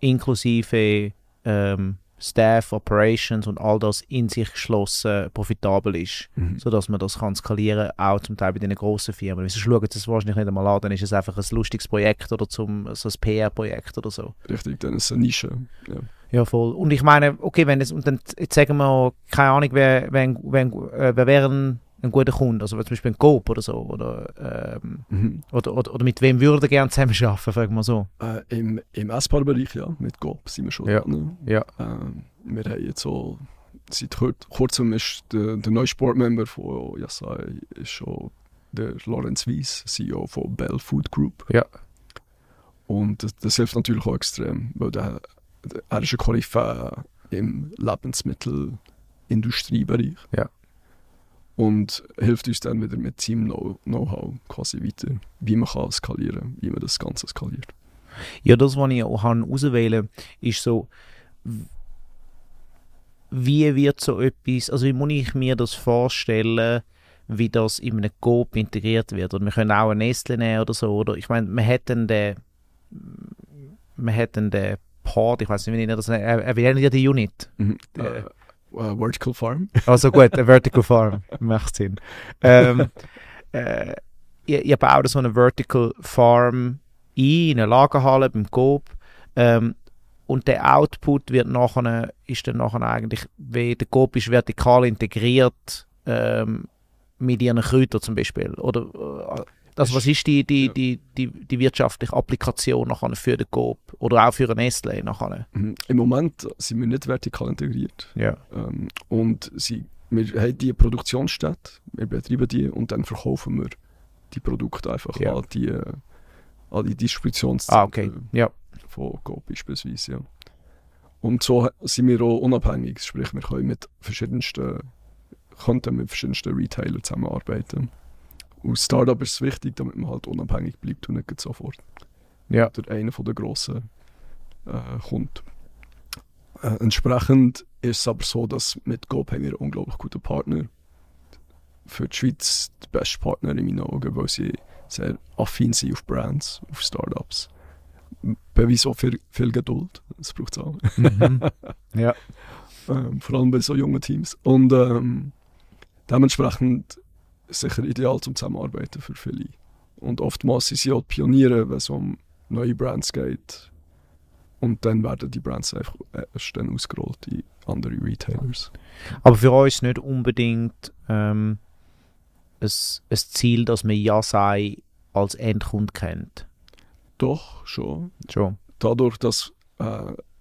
inklusive ähm, Staff, Operations und all das in sich geschlossen profitabel ist, sodass man das kann skalieren, auch zum Teil bei den grossen Firmen. Sonst schauen sie es wahrscheinlich nicht einmal an, dann ist es einfach ein lustiges Projekt oder zum, so ein PR-Projekt oder so. Richtig, dann ist es eine Nische. Ja. Ja, voll. Und ich meine, okay, wenn es, und dann, jetzt sagen wir, keine Ahnung, wer, wer, wer, äh, wer wäre ein, ein guter Kunde, also zum Beispiel ein Coop oder so, oder, ähm, oder, oder, oder mit wem würde ihr gerne zusammenarbeiten, fragen wir so. Äh, Im im Essbar-Bereich, ja, mit GOP sind wir schon Ja. dran. Ja. Ähm, wir haben jetzt so, seit kur kurzem ist der, der neue Sportmember von Yasai ist schon der Lorenz Weiss, CEO von Bell Food Group. Ja. Und das, das hilft natürlich auch extrem, weil der, er ist ein Koryphäe im Lebensmittelindustriebereich. Ja. und hilft uns dann wieder mit seinem Know- Know-how quasi weiter, wie man kann skalieren, wie man das Ganze skaliert. Ja, das, was ich auch auswählen ist so, wie wird so etwas, also wie muss ich mir das vorstellen, wie das in einem Coop integriert wird? Und wir können auch ein Nestle nehmen oder so, oder? Ich meine, man dann den, man dann den Pod, ich weiß nicht, wie ich das nenne, äh, wie nennen die die Unit? Mhm. Äh, Äh, äh, Vertical Farm. Also gut, eine Vertical Farm, macht Sinn. Ähm, äh, ihr, ihr baut so eine Vertical Farm ein, in eine Lagerhalle beim Coop ähm, und der Output wird nachher, ist dann nachher eigentlich, wie der Coop ist vertikal integriert ähm, mit ihren Kräutern zum Beispiel. Oder äh, das, was ist die, die, die, die, die wirtschaftliche Applikation nachher für den Coop oder auch für ein Nestle nachher? Mhm. Im Moment sind wir nicht vertikal integriert. Ja. Ähm, und sie, wir haben die Produktionsstätte, wir betreiben die und dann verkaufen wir die Produkte einfach Ja. an die, äh, an die Distributionszentren Ah, okay. Ja. von Go beispielsweise. Ja. Und so sind wir auch unabhängig, sprich wir können mit verschiedensten, könnten mit verschiedensten Retailern zusammenarbeiten. Als Startup ist es wichtig, damit man halt unabhängig bleibt und nicht sofort Ja. der einer von der grossen äh, kommt. Äh, entsprechend ist es aber so, dass mit GoP haben wir einen unglaublich guten Partner. Für die Schweiz der beste Partner in meinen Augen, weil sie sehr affin sind auf Brands, auf Startups. Beweisen auch viel, viel Geduld, das braucht es auch. Mhm. ja. Ähm, vor allem bei so jungen Teams. Und ähm, dementsprechend sicher ideal zum Zusammenarbeiten für viele. Und oftmals sind sie auch Pioniere, wenn es um neue Brands geht. Und dann werden die Brands einfach erst dann ausgerollt in andere Retailers. Aber für uns nicht unbedingt ähm, ein, ein Ziel, dass man Ja sei als Endkunde kennt. Doch, schon. Schon. Dadurch, dass äh,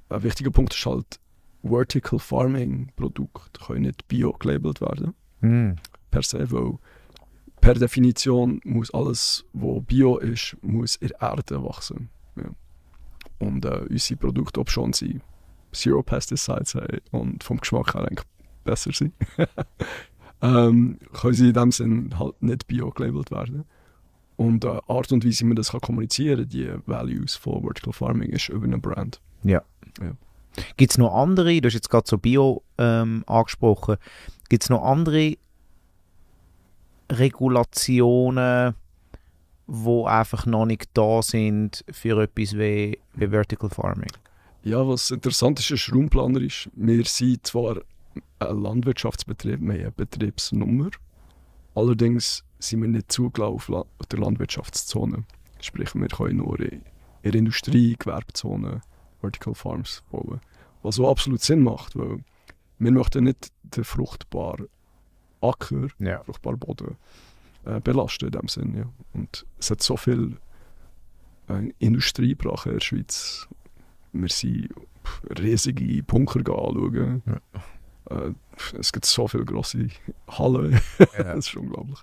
ein wichtiger Punkt ist halt, Vertical Farming Produkte können nicht bio gelabelt werden. Mm. per se, weil per Definition muss alles, was Bio ist, muss in der Erde wachsen. Ja. Und äh, unsere Produkte, ob schon sie Zero Pesticides haben und vom Geschmack her eigentlich besser sind, ähm, können sie in dem Sinn halt nicht Bio gelabelt werden. Und die Art und Weise, wie man das kann kommunizieren kann, die Values von Vertical Farming, ist über eine Brand. Gibt es noch andere, du hast jetzt gerade so Bio ähm, angesprochen, gibt es noch andere Regulationen, wo einfach noch nicht da sind für etwas wie, wie Vertical Farming? Ja, was interessant ist, ist raumplanerisch. Wir sind zwar ein Landwirtschaftsbetrieb, wir haben eine Betriebsnummer. Allerdings sind wir nicht zugelassen auf La der Landwirtschaftszone. Sprich, wir können nur in, in Industrie, Gewerbezone, Vertical Farms bauen. Was auch absolut Sinn macht, weil wir möchten nicht den fruchtbaren Acker, Ja. fruchtbaren Boden äh, belasten in dem Sinn. Ja. Und es hat so viel äh, Industrie gebracht in der Schweiz. Wir sind riesige Bunker anschauen. Äh, es gibt so viele grosse Hallen. das ist unglaublich.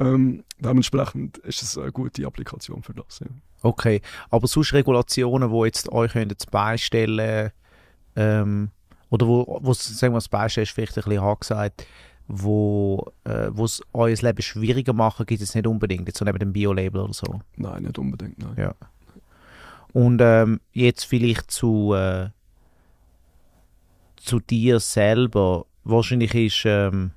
Ähm, dementsprechend ist es eine gute Applikation für das. Ja. Okay, aber sonst Regulationen, die jetzt euch jetzt beistellen ähm, oder wo, wo sagen wir das Beispiel ist vielleicht ein bisschen hart gesagt, wo äh, es euer Leben schwieriger machen, gibt es nicht unbedingt, jetzt so neben dem Bio-Label oder so. Nein, nicht unbedingt. Nein. Ja. Und ähm, jetzt vielleicht zu, äh, zu dir selber. Wahrscheinlich ist ähm,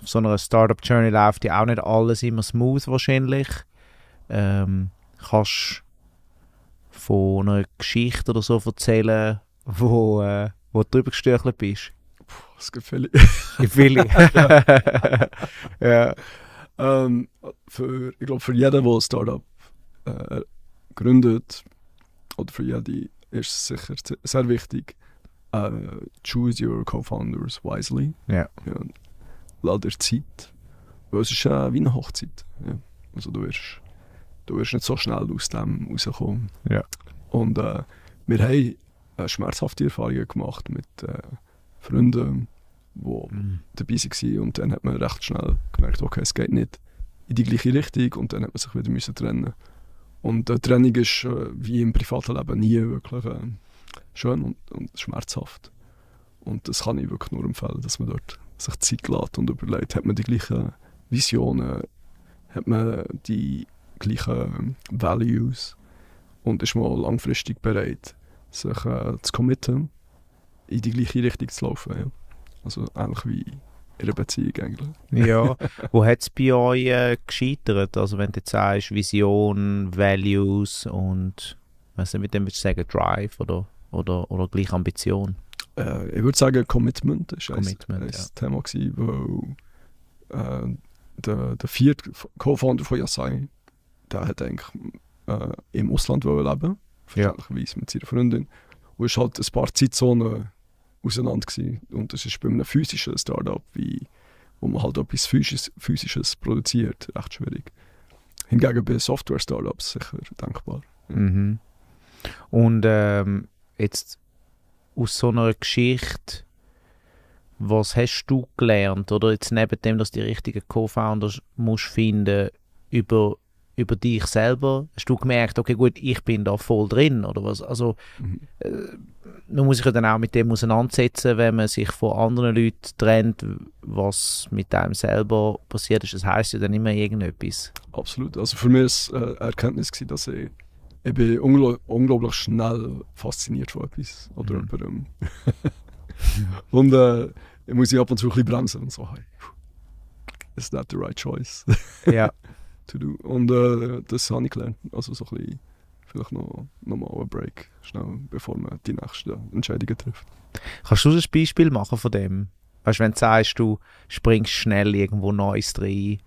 auf so einer Startup-Journey läuft ja auch nicht alles immer smooth wahrscheinlich. Ähm, kannst von einer Geschichte oder so erzählen, wo, äh, wo du drüber gestürchelt bist? Viele. In viele. ja. Ähm, für, ich glaube, für jeden, der ein Startup äh, gründet, oder für jede, ist es sicher sehr wichtig, äh, choose your co-founders wisely. Ja. ja. Lass dir Zeit. Weil es ist äh, wie eine Hochzeit. Ja. Also du wirst, du wirst nicht so schnell aus dem rauskommen. Ja. Und äh, wir haben äh, schmerzhafte Erfahrungen gemacht mit äh, Freunden, die Mhm. dabei waren und dann hat man recht schnell gemerkt, okay, es geht nicht in die gleiche Richtung und dann hat man sich wieder müssen trennen. Und die Trennung ist äh, wie im privaten Leben nie wirklich äh, schön und, und schmerzhaft. Und das kann ich wirklich nur empfehlen, dass man dort sich Zeit lässt und überlegt, hat man die gleichen Visionen, hat man die gleichen Values und ist mal langfristig bereit, sich äh, zu committen, in die gleiche Richtung zu laufen. Ja. Also ähnlich wie in einer Beziehung eigentlich. Ja, wo hat es bei euch äh, gescheitert? Also wenn du jetzt sagst, Vision, Values und was mit dem willst du sagen, Drive oder, oder, oder gleich Ambition? Äh, ich würde sagen, Commitment ist Commitment, ein, ein ja. Thema gewesen, wo äh, der, der vierte Co-Founder von Yasai, der hat eigentlich äh, im Ausland leben, Ja. verständlicherweise mit seiner Freundin, und ist halt ein paar Zeitzonen auseinander gewesen. Und das ist bei einem physischen Startup, wie, wo man halt etwas Physisches, Physisches produziert, recht schwierig. Hingegen bei Software-Startups sicher denkbar. Mhm. Und ähm, jetzt aus so einer Geschichte, was hast du gelernt? Oder jetzt neben dem, dass du die richtigen Co-Founders musst finden über, über dich selber, hast du gemerkt, okay gut, ich bin da voll drin oder was? Also Mhm. äh, man muss sich ja dann auch mit dem auseinandersetzen, wenn man sich von anderen Leuten trennt, was mit einem selber passiert ist. Das heißt ja dann immer irgendetwas. Absolut. Also für mich war es äh, eine Erkenntnis, gewesen, dass ich, ich bin ungl unglaublich schnell fasziniert von etwas oder Mhm. jemandem. und äh, ich muss ich ab und zu ein bisschen bremsen und so, hey, is that the right choice Ja. to do? Und äh, das habe ich gelernt. Also so ein bisschen, vielleicht noch, noch mal einen Break, schnell, bevor man die nächsten Entscheidungen trifft. Kannst du ein Beispiel machen von dem? Weißt du, wenn du sagst, du springst schnell irgendwo Neues rein.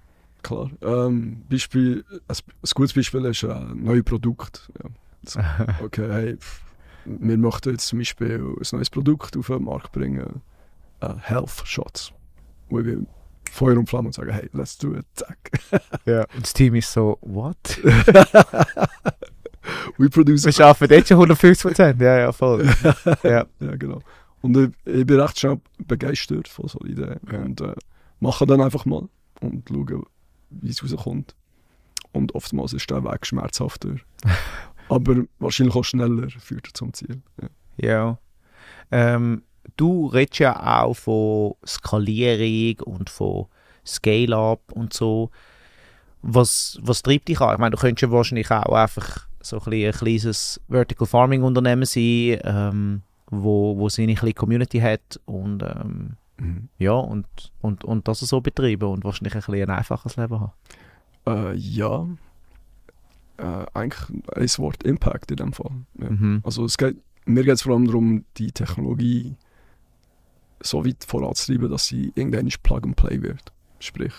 Klar. Ähm, Beispiel, ein, ein gutes Beispiel ist ein neues Produkt. Ja. Okay, hey, wir möchten jetzt zum Beispiel ein neues Produkt auf den Markt bringen, äh, Health Shots. Feuer und Flamme und sagen, hey, let's do it, zack. ja. Und das Team ist so, what? We produce... Wir schaffen jetzt schon 150 Prozent. Ja, ja, voll. ja. ja, genau. Und ich, ich bin recht schnell begeistert von so Ideen. Ja. Und äh, mache dann einfach mal und schaue, wie es rauskommt. Und oftmals ist der Weg schmerzhafter. aber wahrscheinlich auch schneller führt er zum Ziel. Ja. Ja. Ähm, du redest ja auch von Skalierung und von Scale-Up und so. Was, was treibt dich an? Ich meine, du könntest ja wahrscheinlich auch einfach so ein, ein kleines Vertical Farming Unternehmen sein, ähm, wo, wo seine kleine Community hat und ähm, ja, und, und, und das so betreiben und wahrscheinlich ein, bisschen ein einfaches Leben haben. Äh, ja. Äh, eigentlich ein Wort Impact in dem Fall. Ja. Mhm. Also es geht, mir geht es vor allem darum, die Technologie so weit voranzutreiben, dass sie irgendwann Plug and Play wird. Sprich,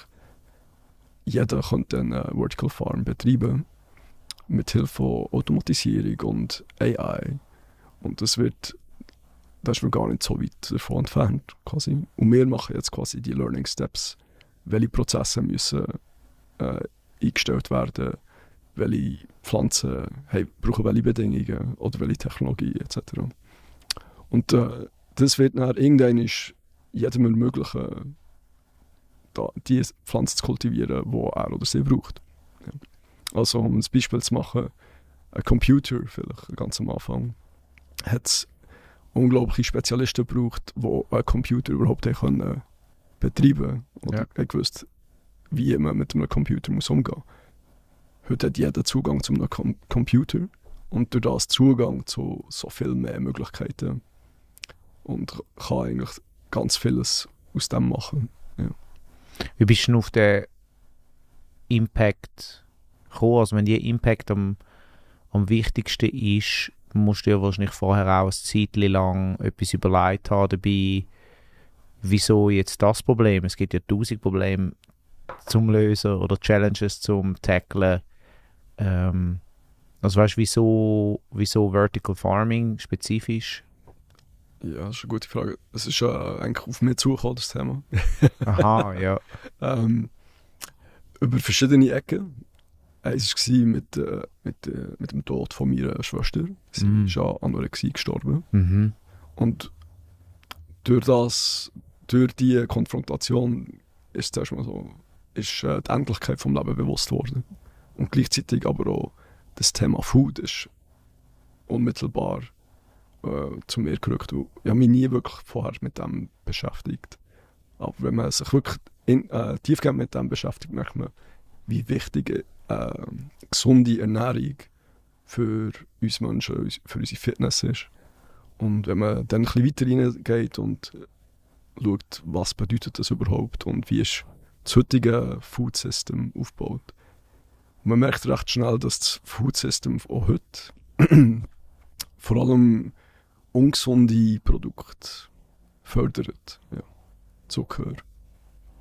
jeder könnte eine Vertical Farm betreiben mit Hilfe von Automatisierung und AI. Und das wird, das ist mir gar nicht so weit davon entfernt. Quasi. Und wir machen jetzt quasi die Learning Steps, welche Prozesse müssen äh, eingestellt werden, welche Pflanzen hey, brauchen welche Bedingungen oder welche Technologie etc. Und äh, das wird dann irgendwann ist jedem ermöglichen, da, die Pflanze zu kultivieren, die er oder sie braucht. Ja. Also um ein Beispiel zu machen, ein Computer vielleicht ganz am Anfang hat es unglaubliche Spezialisten gebraucht, die einen Computer überhaupt können betreiben oder Ja. gewusst, wie man mit einem Computer muss umgehen Heute hat jeder Zugang zu einem Com Computer und durch das Zugang zu so viel mehr Möglichkeiten und kann eigentlich ganz vieles aus dem machen. Wie bist du auf den Impact gekommen? Also wenn der Impact am, am wichtigsten ist, musst du ja wahrscheinlich vorher auch ein Zeitchen lang etwas überlegt haben dabei, wieso jetzt das Problem? Es gibt ja tausend Probleme zum Lösen oder Challenges zum Tacklen. Ähm, also weißt du, wieso, wieso Vertical Farming spezifisch? Ja, das ist eine gute Frage. Es ist äh, eigentlich auf mich zugekommen, das Thema. Aha, ja. ähm, über verschiedene Ecken. Eins war mit, äh, mit, äh, mit dem Tod von meiner Schwester. Sie Mhm. ist an Anorexie gestorben. Mhm. Und durch das, durch die Konfrontation ist zuerst mal so, ist äh, die Endlichkeit vom Leben bewusst worden. Und gleichzeitig aber auch das Thema Food ist unmittelbar äh, zu mir gerückt. Und Ich habe mich nie wirklich vorher mit dem beschäftigt. Aber wenn man sich wirklich in, äh, tiefgehend mit dem beschäftigt, merkt man, wie wichtig äh, gesunde Ernährung für uns Menschen, für unsere Fitness ist. Und wenn man dann ein bisschen weiter reingeht und schaut, was bedeutet das überhaupt und wie ist das heutige Food System aufgebaut. man merkt recht schnell, dass das Food System auch heute vor allem ungesunde Produkte fördert. Ja. Zucker,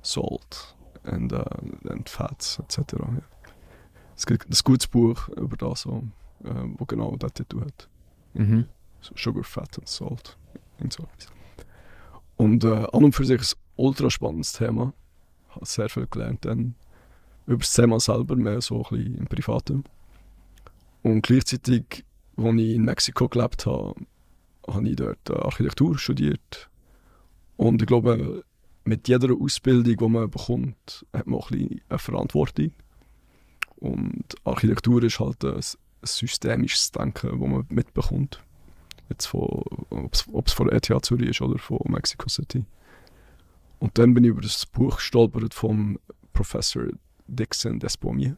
Salt uh, and Fats etc. Ja. Es gibt ein gutes Buch über das, so, äh, wo genau das Titel hat. Mhm. Sugar, Fat and Salt. Und, so. und äh, an und für sich ein ultra spannendes Thema. Ich habe sehr viel gelernt dann über das Thema selber, mehr so ein bisschen im Privaten. Und gleichzeitig, als ich in Mexiko gelebt habe, habe ich dort Architektur studiert. Und ich glaube, mit jeder Ausbildung, die man bekommt, hat man auch ein bisschen eine Verantwortung. Und Architektur ist halt ein, systemisches Denken, das man mitbekommt. Jetzt von, ob es von ETH Zürich ist oder von Mexico City. Und dann bin ich über das Buch gestolpert vom Professor Dixon Despommier.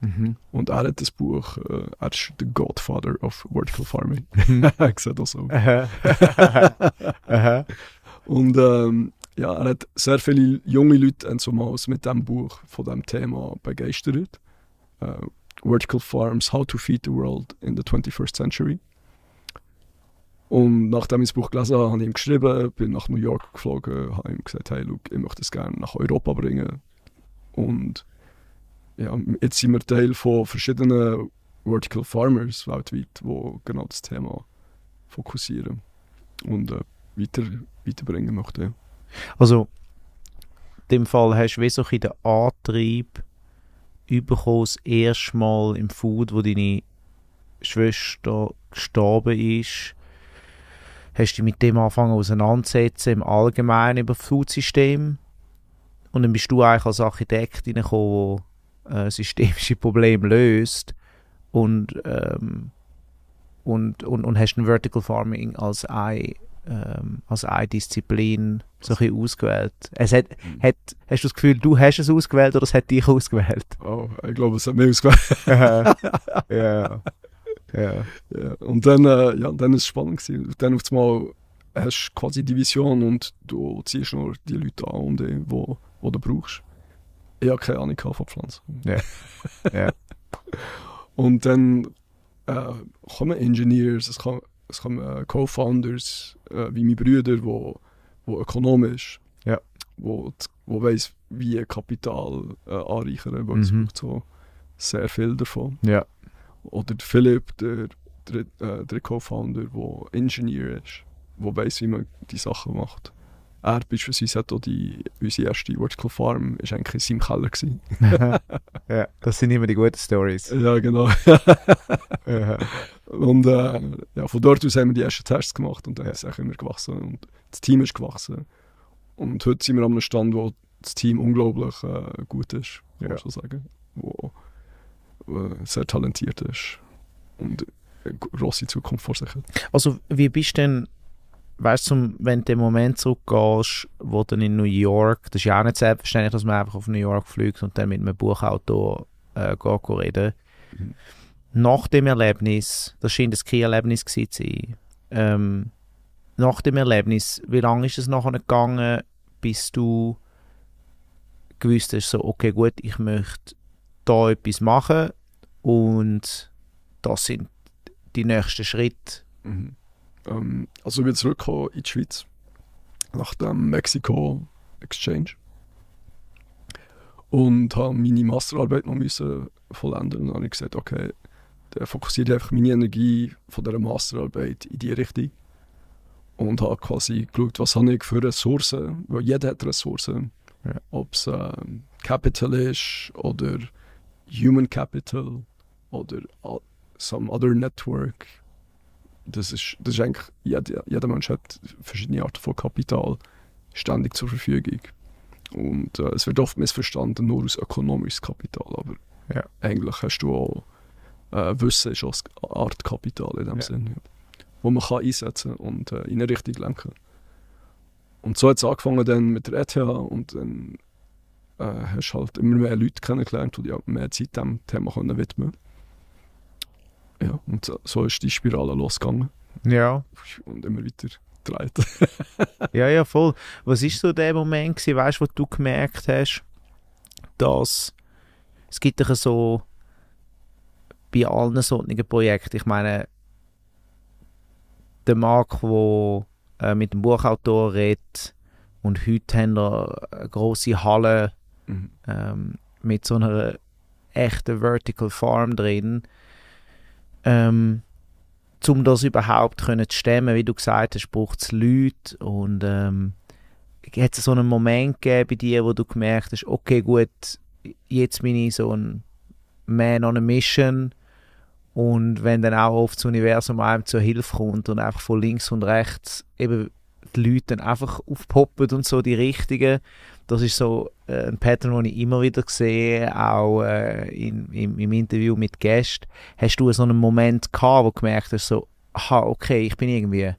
Mhm. Und er hat das Buch, äh, ist der Godfather of Vertical Farming. sehe das so. Und ähm, ja, er hat sehr viele junge Leute entzumaß mit dem Buch von dem Thema begeistert. Uh, Vertical Farms, How to Feed the World in the 21st Century. Und nachdem ich das Buch gelesen habe, habe ich ihm geschrieben, bin nach New York geflogen, habe ihm gesagt, hey, look, ich möchte es gerne nach Europa bringen. Und ja, jetzt sind wir Teil von verschiedenen Vertical Farmers weltweit, die genau das Thema fokussieren und äh, weiter, weiterbringen möchten. Also, in dem Fall hast du wie so ein den Antrieb bekommen, das erste Mal im Food, wo deine Schwester gestorben ist, hast du dich mit dem angefangen auseinanderzusetzen, im Allgemeinen über das Foodsystem. Und dann bist du eigentlich als Architekt reingekommen, äh, systemische Probleme löst und, ähm, und, und, und hast ein Vertical Farming als ein ähm, als eine Disziplin so ein ausgewählt. Es hat, mhm. hat, hast du das Gefühl, du hast es ausgewählt oder es hat dich ausgewählt? Oh, ich glaube, es hat mich ausgewählt. ja. Ja. ja. Und dann, äh, ja, dann ist es spannend gewesen. Dann auf einmal hast du quasi die Vision und du ziehst nur die Leute an, und, die, wo, wo du brauchst. Ich habe keine Ahnung von Pflanzen. Ja. ja. Und dann äh, kommen Engineers, es kommen es kommen äh, Co-Founders äh, wie meine Brüder, wo, wo ökonomisch, ja. wo, wo weiss, wie Kapital äh, anreichern, weil mhm. es braucht so sehr viel davon. Ja. Oder Philipp, der, der, äh, der Co-Founder, der Ingenieur ist, der weiss, wie man die Sachen macht. Er beispielsweise hat auch die, unsere erste Vertical Farm ist eigentlich in seinem Keller. ja, das sind immer die guten Stories. Ja, genau. ja. Und äh, ja, von dort aus haben wir die ersten Tests gemacht und dann ja. ist es immer gewachsen und das Team ist gewachsen. Und heute sind wir an einem Stand, wo das Team unglaublich äh, gut ist, ja. muss ich sagen. Wo äh, sehr talentiert ist und eine grosse Zukunft vor sich hat. Also wie bist du denn weißt du, wenn du den Moment zurückgehst, wo du in New York, das ist ja auch nicht selbstverständlich, dass man einfach auf New York fliegt und dann mit einem Buchautor äh, geht reden. Mhm. Nach dem Erlebnis, das scheint ein Key-Erlebnis zu sein, ähm, nach dem Erlebnis, wie lange ist es nachher gegangen, bis du gewusst hast, so, okay, gut, ich möchte da etwas machen und das sind die nächsten Schritte. Mhm. Ähm, also wir zurückgekommen in die Schweiz nach dem Mexiko Exchange und habe meine Masterarbeit noch müssen vollenden und dann habe ich gesagt, okay, dann fokussiere ich einfach meine Energie von dieser Masterarbeit in die Richtung und habe quasi geschaut, was habe ich für Ressourcen, weil jeder hat Ressourcen, ja. ob es äh, Capital ist oder Human Capital oder some other network das ist, das ist eigentlich, jeder, jeder Mensch hat verschiedene Arten von Kapital ständig zur Verfügung. Und äh, es wird oft missverstanden, nur aus ökonomischem Kapital, aber ja. eigentlich hast du auch äh, Wissen ist auch eine Art Kapital in dem ja. Sinn, ja, wo man kann einsetzen und äh, in eine Richtung lenken Und so hat es angefangen dann mit der ETH und dann äh, hast du halt immer mehr Leute kennengelernt, die dir auch mehr Zeit dem Thema können widmen Ja, und so, so ist die Spirale losgegangen Ja. und immer weiter gedreht. Ja, ja, voll. Was ist so der Moment gewesen, weißt, wo du gemerkt hast, dass es gibt doch so bei allen solchen Projekten, ich meine, der Marc, der äh, mit dem Buchautor redet und heute haben wir eine grosse Halle Mhm. ähm, mit so einer echten Vertical Farm drin, ähm, um das überhaupt können zu stemmen, wie du gesagt hast, braucht es Leute und ähm, hat es so einen Moment gegeben bei dir, wo du gemerkt hast, okay gut, jetzt bin ich so ein Man on a Mission und wenn dann auch oft das Universum einem zur Hilfe kommt und einfach von links und rechts eben die Leute dann einfach aufpoppen und so die richtigen, das ist so äh, ein Pattern, den ich immer wieder sehe, auch äh, in, im, im Interview mit Gästen. Hast du so einen Moment gehabt, wo du gemerkt hast, so, aha, okay, ich bin irgendwie,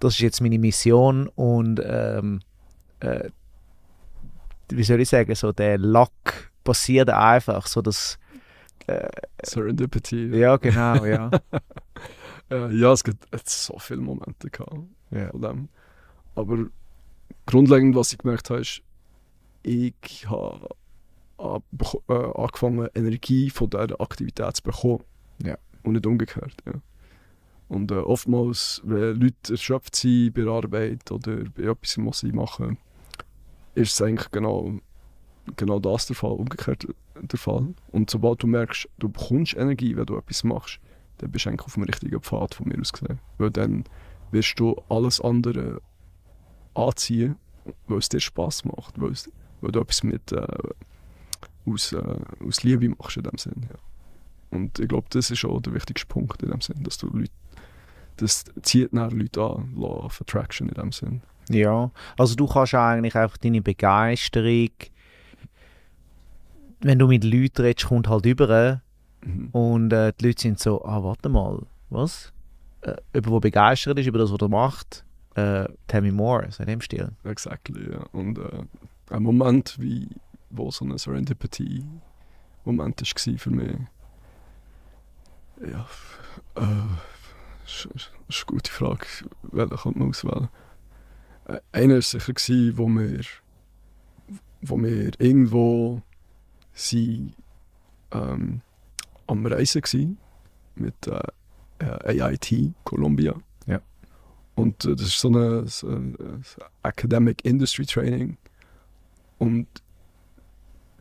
das ist jetzt meine Mission und ähm, äh, wie soll ich sagen, so der Luck passiert einfach, so dass, äh, Serendipity. ja genau, ja. Äh, ja, es gibt so viele Momente gehabt ja. von dem. Aber grundlegend, was ich gemerkt habe, ist, ich habe äh, angefangen, Energie von dieser Aktivität zu bekommen. Ja. Und nicht umgekehrt. Ja. Und äh, oftmals, wenn Leute erschöpft sind bei der Arbeit oder bei etwas, was sie machen, ist es eigentlich genau, genau das der Fall, umgekehrt der Fall. Und sobald du merkst, du bekommst Energie, wenn du etwas machst, dann bist du eigentlich auf dem richtigen Pfad von mir aus gesehen. Weil dann wirst du alles andere anziehen, weil es dir Spaß macht, weil, es, weil du etwas mit äh, aus, äh, aus Liebe machst in dem Sinn. Ja. Und ich glaube, das ist auch der wichtigste Punkt in dem Sinn, dass du Leute, das zieht nach Leute an, Law of Attraction in dem Sinn. Ja, also du kannst eigentlich einfach deine Begeisterung, wenn du mit Leuten redest, kommt halt über Mhm. und äh, die Leute sind so, ah, warte mal, was? Äh, jemand, der begeistert ist über das, was er macht, äh, tell me more, so in dem Stil. Exactly, ja. Und äh, ein Moment, wie, wo so ein Serendipity-Moment war für mich. Ja, äh, das ist, eine gute Frage. Welchen könnte man auswählen? Äh, einer war sicher, wo wir, wo wir irgendwo sind, ähm, am Reisen waren mit äh, AIT, Columbia. Ja. Und äh, das ist so eine, so ein äh, Academic Industry Training. Und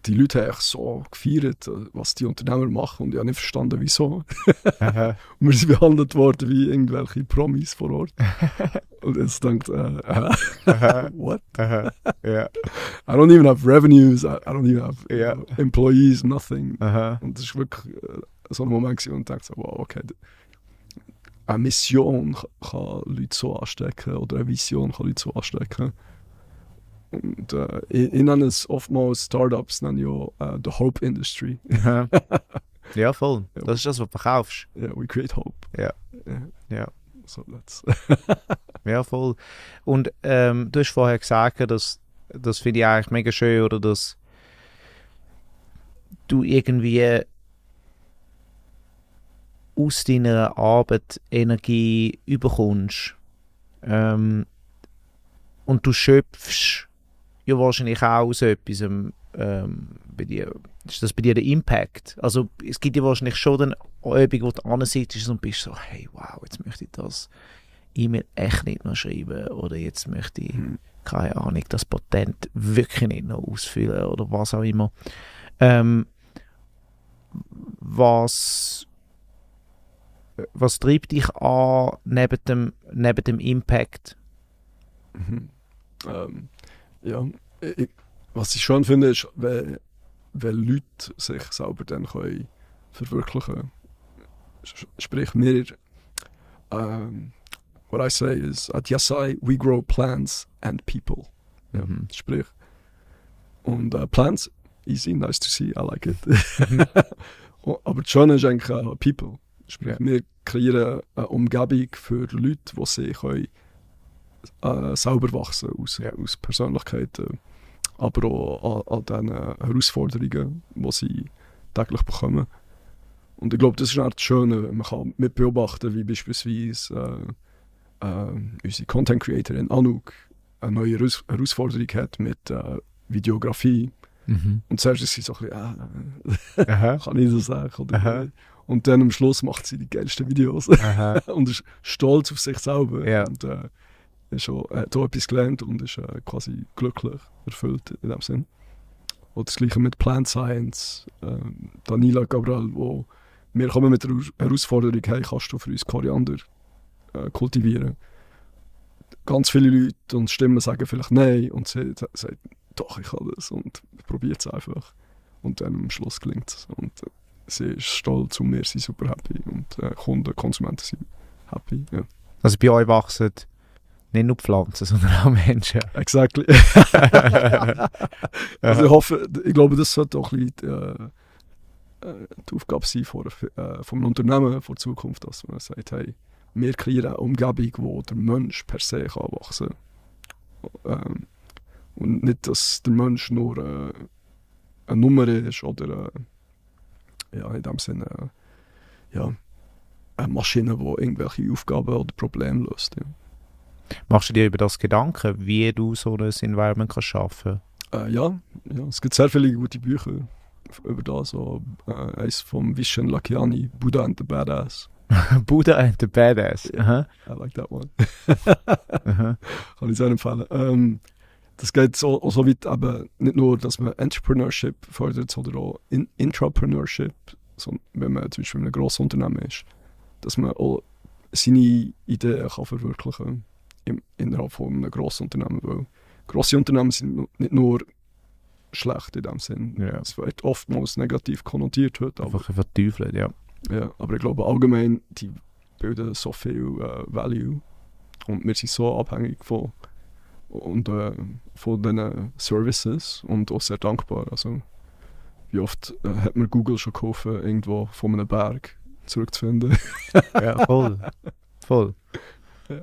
die Leute haben echt so gefeiert, äh, was die Unternehmer machen. Und ich habe nicht verstanden, wieso. Und wir sind behandelt worden wie irgendwelche Promis vor Ort. Und jetzt denkt, äh, äh, what? ja. I don't even have revenues, I, I don't even have äh, Ja. employees, nothing. Und das ist wirklich äh, so ein Moment wo ich dachte, wow, okay, eine Mission ka- kann Leute so anstecken oder eine Vision kann Leute so anstecken. Und äh, ich, ich nenne es oftmals Startups, nenne auch äh, the Hope Industry. Ja, voll. Ja. Das ist das, was du verkaufst. Yeah, we create hope. Ja. Ja. Ja. So that's Ja, voll. Und ähm, du hast vorher gesagt, dass das finde ich eigentlich mega schön, oder dass du irgendwie aus deiner Arbeit Energie überkommst. Ähm, und du schöpfst ja wahrscheinlich auch aus etwas ähm, bei dir. Ist das bei dir der Impact? Also es gibt ja wahrscheinlich schon dann Übung, wo du ansitzt und bist so, hey wow, jetzt möchte ich das E-Mail echt nicht noch schreiben oder jetzt möchte ich, Mhm. keine Ahnung, das Patent wirklich nicht noch ausfüllen oder was auch immer. Ähm, was, was treibt dich an neben dem, neben dem Impact? Mhm. Ähm, ja, ich, was ich schon finde, ist, wenn, wenn Leute sich selber dann können verwirklichen können. Sprich, wir, ähm, what I say is, at Yasai we grow plants and people. Ja, Mhm. sprich. Und äh, Plants, easy, nice to see, I like it. Oh, Aber Schöne ist eigentlich äh, People. Sprich, Ja. wir kreieren eine Umgebung für Leute, die sie können äh, selber wachsen aus, Ja. aus Persönlichkeiten, aber auch an, an den Herausforderungen, die sie täglich bekommen. Und ich glaube, das ist auch das Schöne, man kann mit beobachten, wie beispielsweise äh, äh, unsere Content Creatorin Anouk eine neue Heraus Herausforderung hat mit äh, Videografie. Mhm. Und zuerst ist sie so ein bisschen, äh, kann ich das sagen? Oder? Und dann am Schluss macht sie die geilsten Videos. Und ist stolz auf sich selber. Ja. Und äh, ist auch, hat auch etwas gelernt und ist äh, quasi glücklich erfüllt in dem Sinn. Und das gleiche mit Plant Science. ähm, Danila Gabriel, wo wir kommen mit der Heraus- Herausforderung, hey, kannst du für uns Koriander äh, kultivieren? Ganz viele Leute und Stimmen sagen vielleicht nein und sie sa- sagt, doch, ich kann das und probiert es einfach. Und dann am Schluss gelingt es. Und äh, sie ist stolz und wir sind super happy und äh, Kunden, Konsumenten sind happy. Ja. Also bei euch wachsen nicht nur Pflanzen, sondern auch Menschen. Exactly. also ich hoffe, ich glaube, das sollte auch ein bisschen äh, äh, die Aufgabe sein von, äh, vom Unternehmen die Zukunft, dass man sagt, hey, wir kreieren eine Umgebung, wo der Mensch per se kann wachsen ähm, Und nicht, dass der Mensch nur äh, eine Nummer ist oder äh, ja, in dem Sinne äh, ja, eine Maschine, die irgendwelche Aufgaben oder Probleme löst. Ja. Machst du dir über das Gedanken, wie du so ein Environment kannst schaffen Äh, ja, ja, es gibt sehr viele gute Bücher über das. So, äh, eins von Vishen Lakiani, Buddha and the Badass. Buddha and the Badass. Aha. I like that one. Aha. Kann ich sehr empfehlen. Ähm, das geht so, so weit, aber nicht nur, dass man Entrepreneurship fördert, sondern auch in Intrapreneurship. So, wenn man zum Beispiel in einem grossen Unternehmen ist, dass man auch seine Ideen kann verwirklichen kann innerhalb von einem grossen Unternehmen. Weil grosse Unternehmen sind nicht nur schlecht in dem Sinn. Ja. Es wird oftmals negativ konnotiert heute, aber, Einfach verteufelt, ja. ja, aber ich glaube allgemein, die bilden so viel äh, Value und wir sind so abhängig von, und, äh, von diesen Services und auch sehr dankbar. Also, wie oft äh, hat mir Google schon geholfen, irgendwo von einem Berg zurückzufinden? ja voll. Voll. Ja.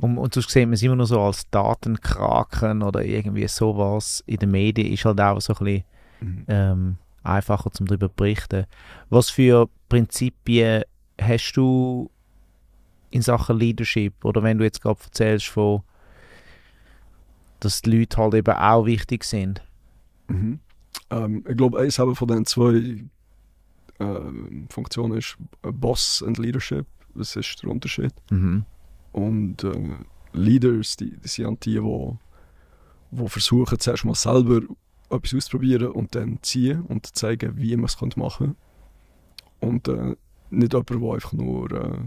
Und, und sonst sieht man es immer nur so als Datenkraken oder irgendwie sowas in den Medien, ist halt auch so ein bisschen ähm, einfacher zum darüber berichten. Was für Prinzipien hast du in Sachen Leadership? Oder wenn du jetzt gerade erzählst von, dass die Leute halt eben auch wichtig sind. Mhm. Ähm, ich glaube, eins haben von den zwei ähm, Funktionen ist äh, Boss und Leadership. Das ist der Unterschied. Mhm. Und äh, Leaders, die, die sind die, die, die versuchen, zuerst mal selber etwas auszuprobieren und dann ziehen und zeigen, wie man es machen könnte. Und äh, nicht jemand, der einfach nur äh,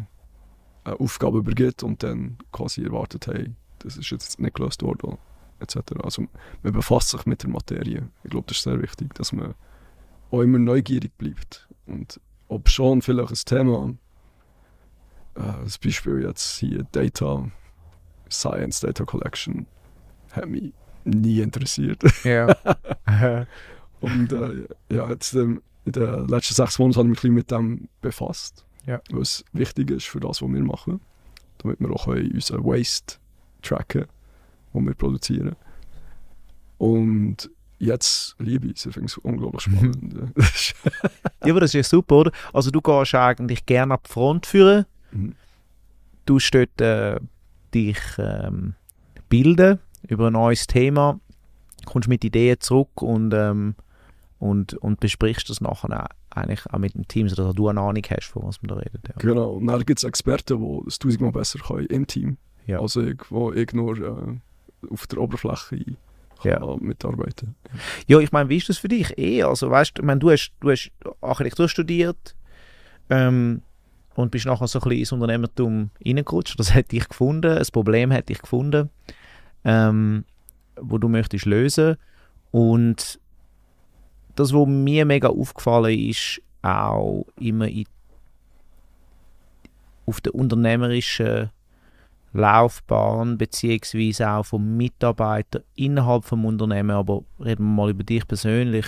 eine Aufgabe übergibt und dann quasi erwartet, hey, das ist jetzt nicht gelöst worden, etc. Also man befasst sich mit der Materie. Ich glaube, das ist sehr wichtig, dass man auch immer neugierig bleibt. Und ob schon vielleicht ein Thema äh, das Beispiel jetzt hier Data Science, Data Collection, hat mich nie interessiert. Ja. Und äh, ja, jetzt, ähm, in den letzten sechs Monaten habe ich mich ein bisschen mit dem befasst. Ja. Was wichtig ist für das, was wir machen. Damit wir auch können unseren Waste tracken den wir produzieren. Und jetzt liebe ich es. Ich finde es unglaublich spannend. ja, aber das ist ja super, oder? Also du gehst eigentlich gerne ab die Front führen. Mhm. Du dort äh, dich ähm, bilden über ein neues Thema, kommst mit Ideen zurück und, ähm, und, und besprichst das nachher auch, eigentlich auch mit dem Team, sodass du eine Ahnung hast, von was man da redet. Ja. Genau. Und dann gibt es Experten, die es tausendmal besser können im Team. Ja. Also ich, wo ich nur äh, auf der Oberfläche Ja. mitarbeiten Ja, ich meine, wie ist das für dich? Eh, also weißt du, ich meine, du hast, du hast Architektur studiert ähm, und bist nachher so ein bisschen ins Unternehmertum reingerutscht. Das hat dich gefunden, ein Problem hat dich gefunden, ähm, wo du möchtest lösen. Und das, was mir mega aufgefallen ist, auch immer in, auf der unternehmerischen Laufbahn beziehungsweise auch vom Mitarbeiter innerhalb vom Unternehmen, aber reden wir mal über dich persönlich.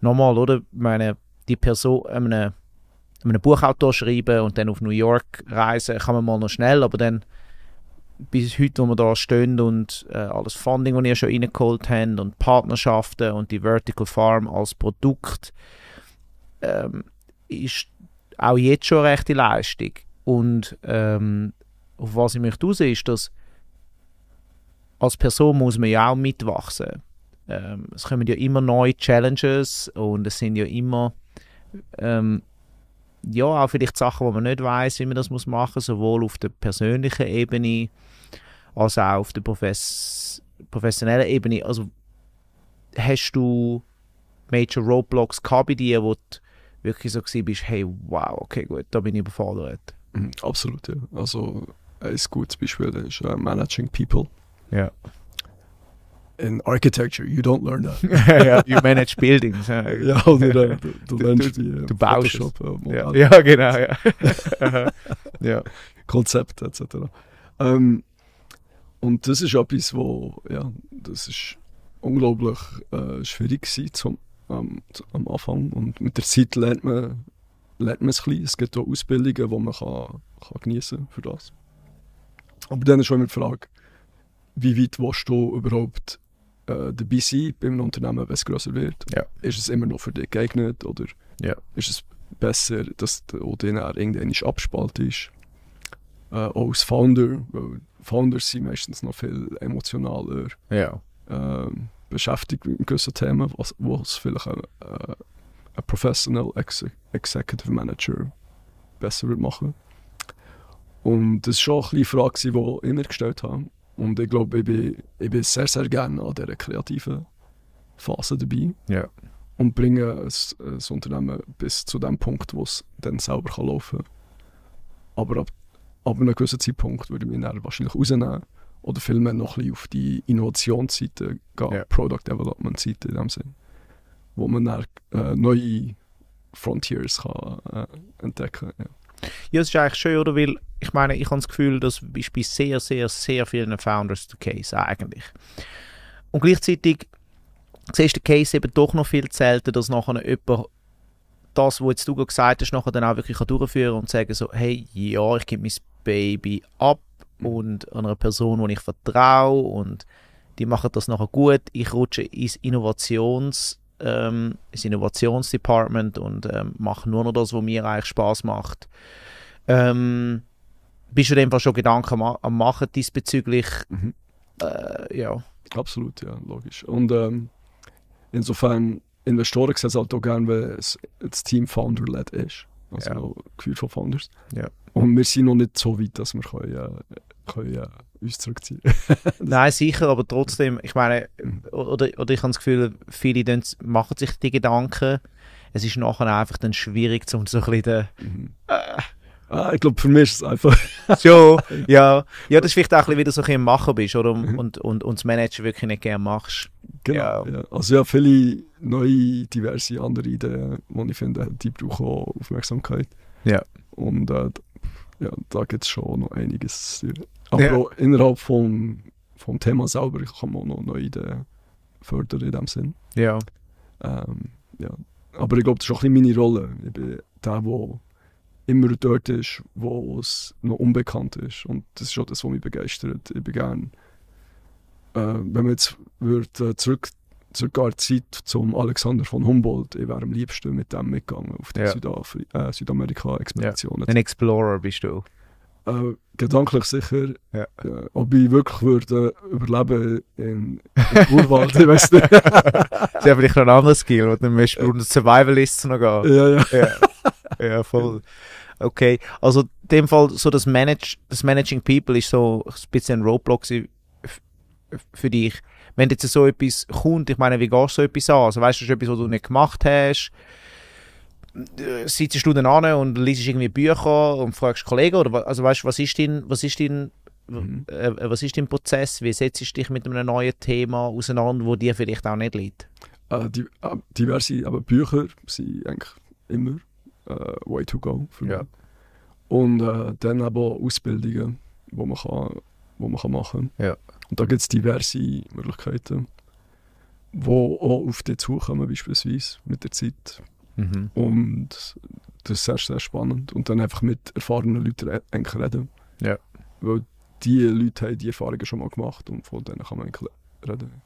Nochmal, oder? Ich meine, die Person, einem, einem Buchautor schreiben und dann auf New York reisen, kann man mal noch schnell, aber dann bis heute, wo wir da stehen und äh, alles Funding, das ihr schon reingeholt habt und Partnerschaften und die Vertical Farm als Produkt, ähm, ist auch jetzt schon eine rechte Leistung. Und ähm, auf was ich möchte raus ist, dass als Person muss man ja auch mitwachsen. Ähm, es kommen ja immer neue Challenges und es sind ja immer ähm, ja auch vielleicht Sachen, wo man nicht weiß, wie man das muss machen, sowohl auf der persönlichen Ebene als auch auf der Profes professionellen Ebene. Also hast du Major Roadblocks gehabt bei dir, wo du wirklich so bist, hey, wow, okay, gut, da bin ich überfordert. Mhm, absolut, ja. Also ein gutes Beispiel ist uh, Managing People. Ja. In Architecture, you don't learn that. ja, you manage buildings. Ja, ja oder äh, du, du, Du- lernst du- wie äh, du baust äh, ja, ja, genau, ja. ja. Konzept etc. Ähm, und das ist etwas, wo, ja, das ist unglaublich äh, schwierig gewesen zum, ähm, am Anfang. Und mit der Zeit lernt man, lernt man es ein bisschen. Es gibt auch Ausbildungen, die man kann, kann geniessen kann für das. Aber dann ist schon immer die Frage, wie weit willst du überhaupt äh, dabei sein bei einem Unternehmen, wenn es grösser wird? Ja. Ist es immer noch für dich geeignet oder Ja. ist es besser, dass du irgendwann abspaltest? Äh, auch als Founder, weil Founders sind meistens noch viel emotionaler ja. ähm, beschäftigt mit gewissen Themen, was, was vielleicht ein, äh, ein Professional Ex Executive Manager besser wird machen. Und das war schon eine Frage, die ich immer gestellt habe. Und ich glaube, ich bin, ich bin sehr, sehr gerne an dieser kreativen Phase dabei Ja. und bringe ein Unternehmen bis zu dem Punkt, wo es dann selber kann laufen kann. Aber ab, ab einem gewissen Zeitpunkt würde ich mich dann wahrscheinlich rausnehmen oder vielmehr noch ein bisschen auf die Innovationsseite gehen, Ja. Product Development Seite in dem Sinn, wo man dann äh, neue Frontiers kann, äh, entdecken kann. Ja. Ja, es ist eigentlich schön, oder? Weil ich meine, ich habe das Gefühl, das ist bei sehr, sehr, sehr vielen Founders der Case eigentlich. Und gleichzeitig siehst du den Case eben doch noch viel selten, dass nachher jemand das, was jetzt du gesagt hast, nachher dann auch wirklich durchführen und sagen so, hey, ja, ich gebe mein Baby ab und einer Person, die ich vertraue und die machen das nachher gut. Ich rutsche ins Innovations ähm, ins Innovationsdepartment und ähm, mache nur noch das, was mir eigentlich Spaß macht. Ähm, bist du dem Fall schon Gedanken am, am machen diesbezüglich? Mhm. Äh, ja. Absolut, ja, logisch. Und ähm, insofern, Investoren sehen es halt auch gerne, wenn es, das Team Founder-led ist. Also Ja. geführt von Founders. Ja. Und wir sind noch nicht so weit, dass wir können, äh, können, äh, uns zurückziehen Nein, sicher, aber trotzdem, ich meine, Mhm. oder, oder ich habe das Gefühl, viele machen sich die Gedanken. Es ist nachher einfach dann schwierig, um so ein bisschen den, Mhm. Ah, ich glaube, für mich ist es einfach. so, ja, ja, das ist vielleicht auch ein bisschen, wie du so ein bisschen im Machen bist, oder? Mhm. Und, und, und das Manager wirklich nicht gerne machst. Genau. Ja. Ja. Also ja, viele neue, diverse andere Ideen, die ich finde, die brauchen auch Aufmerksamkeit. Ja. Und äh, ja, da gibt es schon noch einiges. Aber Ja. auch innerhalb vom, vom Thema selber kann man auch noch neue Ideen fördern in dem Sinn. Ja. Ähm, ja. Aber ich glaube, das ist auch ein bisschen meine Rolle. Ich bin der, der immer dort ist, wo es noch unbekannt ist. Und das ist auch das, was mich begeistert. Ich bin gern, äh, wenn man jetzt würd, äh, zurück, zurückgehen Zeit zum Alexander von Humboldt, ich wäre am liebsten mit dem mitgegangen auf die Ja. Südafri äh, Südamerika-Expedition. Ein Explorer bist du. Äh, gedanklich sicher. Ja. Äh, ob ich wirklich würde überleben in, im Urwald, ich weiß nicht. Das ist ja vielleicht noch ein anderes Skill, wo du musst unter Survivalists noch gehen. ja, ja. ja, ja, voll. Okay, also in dem Fall so das, Manage, das Managing People ist so ein bisschen ein Roadblock für dich. Wenn jetzt so etwas kommt, ich meine, wie gehst du so etwas an? Also weißt du, das ist etwas, was du nicht gemacht hast? Sitzt du dann an und liest irgendwie Bücher und fragst Kollegen? Oder also weißt du, was ist dein, was ist dein, Mhm. äh, was ist dein Prozess? Wie setzt du dich mit einem neuen Thema auseinander, wo dir vielleicht auch nicht liegt? Äh, die, äh, diverse aber Bücher sind eigentlich immer äh, way to go für mich. Ja. Und äh, dann aber Ausbildungen, die man, kann, wo man kann machen kann. Ja. Und da gibt es diverse Möglichkeiten, die auch auf dich zukommen, beispielsweise mit der Zeit. Mhm. Und das ist sehr, sehr spannend. Und dann einfach mit erfahrenen Leuten reden. Ja. Weil die Leute haben die Erfahrungen schon mal gemacht und von denen kann man reden.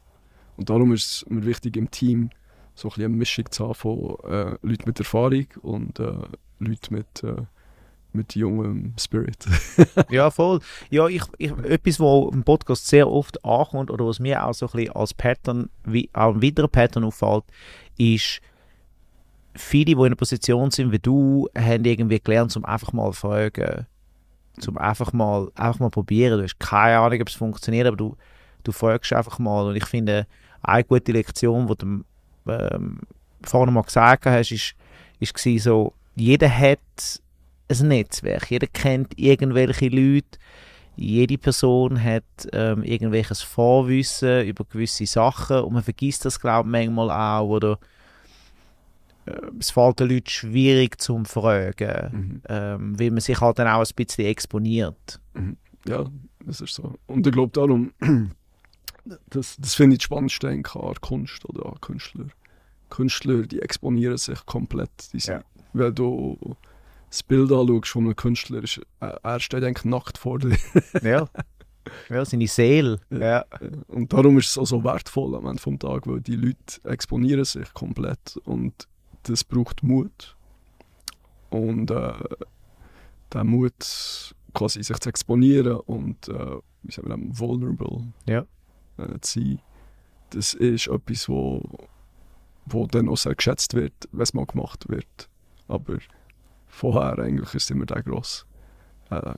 Und darum ist es mir wichtig, im Team so ein bisschen eine Mischung zu haben von äh, Leuten mit Erfahrung und äh, Leuten mit, äh, mit jungem Spirit. ja, voll. Ja, ich, ich, etwas, was im Podcast sehr oft ankommt oder was mir auch so ein bisschen als Pattern, wie, auch ein weiterer Pattern auffällt, ist, viele, die in einer Position sind wie du, haben irgendwie gelernt, zum einfach mal fragen. Zum einfach mal, einfach mal probieren. Du hast keine Ahnung, ob es funktioniert, aber du, du fragst einfach mal. Und ich finde, eine gute Lektion, die du ähm, vorhin mal gesagt hast, ist, ist so, jeder hat ein Netzwerk, jeder kennt irgendwelche Leute, jede Person hat ähm, irgendwelches Vorwissen über gewisse Sachen und man vergisst das, glaube ich, manchmal auch, oder äh, es fällt den Leuten schwierig zum Fragen, mhm. ähm, weil man sich halt dann auch ein bisschen exponiert. Mhm. Ja, das ist so. Und ich glaube darum, das, das finde ich das Spannendste an Kunst oder an Künstler. Künstler, die exponieren sich komplett. Die sind, ja. Weil du das Bild anschaust von einem Künstler, ist, äh, er steht eigentlich nackt vor dir. ja. Ja, seine Seele. Ja. Und darum ist es auch so wertvoll am Ende des Tages, weil die Leute exponieren sich komplett und das braucht Mut. Und äh, der Mut, quasi sich zu exponieren und äh, wie sagen wir, vulnerable ja. Äh, sein, das ist etwas, wo, wo dann auch sehr geschätzt wird, wenn es mal gemacht wird. Aber vorher eigentlich ist immer der grosse äh,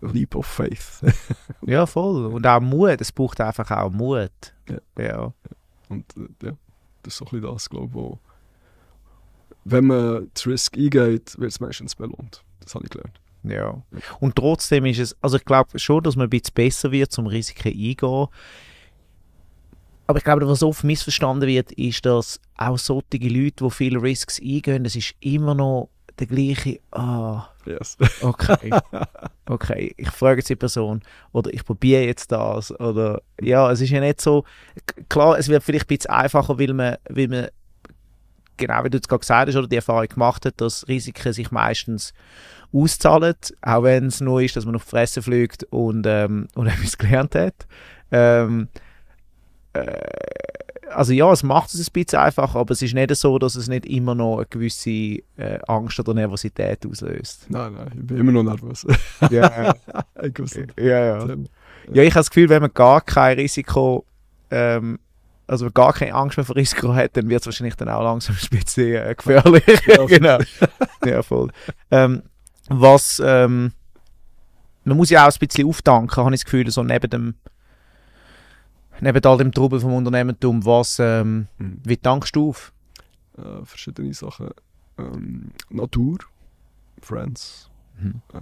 Leap of Faith. ja, voll. Und auch Mut. Es braucht einfach auch Mut. Ja. ja. Und äh, ja, das ist so ein bisschen das, glaube ich, wenn man das Risk eingeht, wird es meistens belohnt. Das habe ich gelernt. Ja. Und trotzdem ist es, also ich glaube schon, dass man ein bisschen besser wird, zum Risiken eingehen. Aber ich glaube, was oft missverstanden wird, ist, dass auch solche Leute, die viele Risks eingehen, es ist immer noch der gleiche, ah, yes. okay, okay, ich frage jetzt die Person oder ich probiere jetzt das oder ja, es ist ja nicht so, klar, es wird vielleicht ein bisschen einfacher, weil man, weil man genau wie du es gerade gesagt hast, oder die Erfahrung gemacht hat, dass Risiken sich meistens auszahlen, auch wenn es nur ist, dass man auf die Fresse fliegt und, ähm, und etwas gelernt hat. Ähm, äh, also ja, es macht es ein bisschen einfacher, aber es ist nicht so, dass es nicht immer noch eine gewisse äh, Angst oder Nervosität auslöst. Nein, nein, ich bin immer noch nervös. ja, ich ja, ja. Ja, ich habe das Gefühl, wenn man gar kein Risiko ähm, also gar keine Angst mehr vor Risiko hat, dann wird es wahrscheinlich dann auch langsam ein bisschen äh, gefährlich. genau. ja, voll. Ähm, was, ähm, man muss ja auch ein bisschen auftanken, habe ich das Gefühl, so neben dem, neben all dem Trubel vom Unternehmertum, was, ähm, mhm. wie tankst du auf? Äh, verschiedene Sachen. Ähm, Natur, Friends, mhm. äh,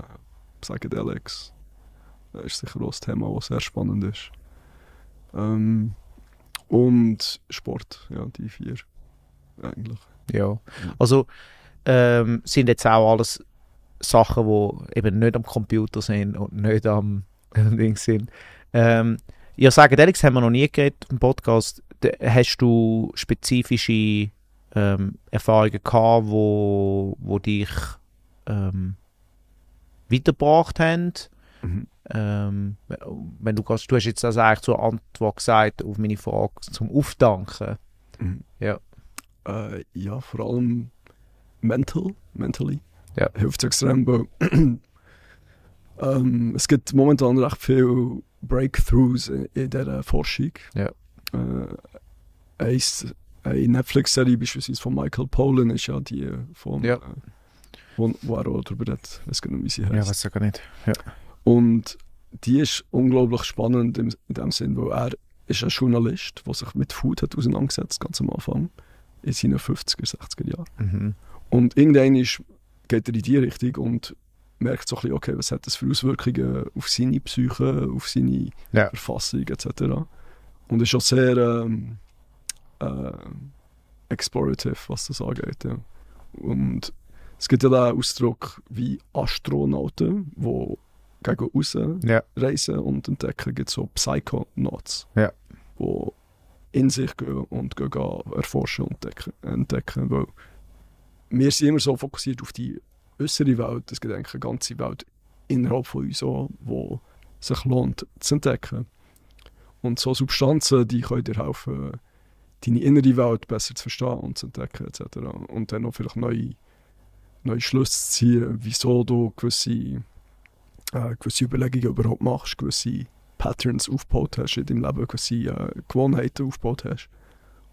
Psychedelics, das ist sicher auch ein Thema, das sehr spannend ist. Ähm, und Sport, ja, die vier eigentlich. Ja, also ähm, sind jetzt auch alles Sachen, die eben nicht am Computer sind und nicht am Ding sind. Ähm, ja, sagen Alex, haben wir noch nie geredet im Podcast. Hast du spezifische ähm, Erfahrungen gehabt, wo, wo dich ähm, weitergebracht haben? Mhm. Ähm, wenn du kannst, du hast jetzt also eigentlich zur Antwort gesagt auf meine Frage zum Aufdanken. Mhm. Ja. Äh, ja, vor allem mental, mentally. Ja. Hilft extrem, weil ähm, es gibt momentan recht viele Breakthroughs in, in dieser Forschung. Ja. Äh, eine Netflix-Serie beispielsweise von Michael Pollan ist ja die von, ja. Äh, wo, wo er auch darüber hat, weiß gar nicht, wie sie heißt. Ja, weiß ich gar nicht. Ja. Und die ist unglaublich spannend in, in dem Sinn, weil er ist ein Journalist, der sich mit Food hat auseinandergesetzt, ganz am Anfang, in seinen 50er, 60er Jahren. Mhm. Und irgendwann ist, geht er in die Richtung und merkt so ein bisschen, okay, was hat das für Auswirkungen auf seine Psyche, auf seine ja. Verfassung etc. Und ist auch sehr ähm, äh, explorative, was das angeht. Ja. Und es gibt ja den Ausdruck wie Astronauten, die gegen raus ja. reisen und entdecken, gibt es so Psychonauts, ja. die in sich gehen und gehen, erforschen und entdecken, entdecken. Weil wir sind immer so fokussiert auf die äußere Welt, gibt eigentlich eine ganze Welt innerhalb von uns auch, die sich lohnt zu entdecken. Und so Substanzen, die können dir helfen, deine innere Welt besser zu verstehen und zu entdecken etc. Und dann auch vielleicht neue, neue Schlüsse zu ziehen, wieso du gewisse, äh, gewisse Überlegungen überhaupt machst, gewisse Patterns aufgebaut hast in deinem Leben, gewisse äh, Gewohnheiten aufgebaut hast.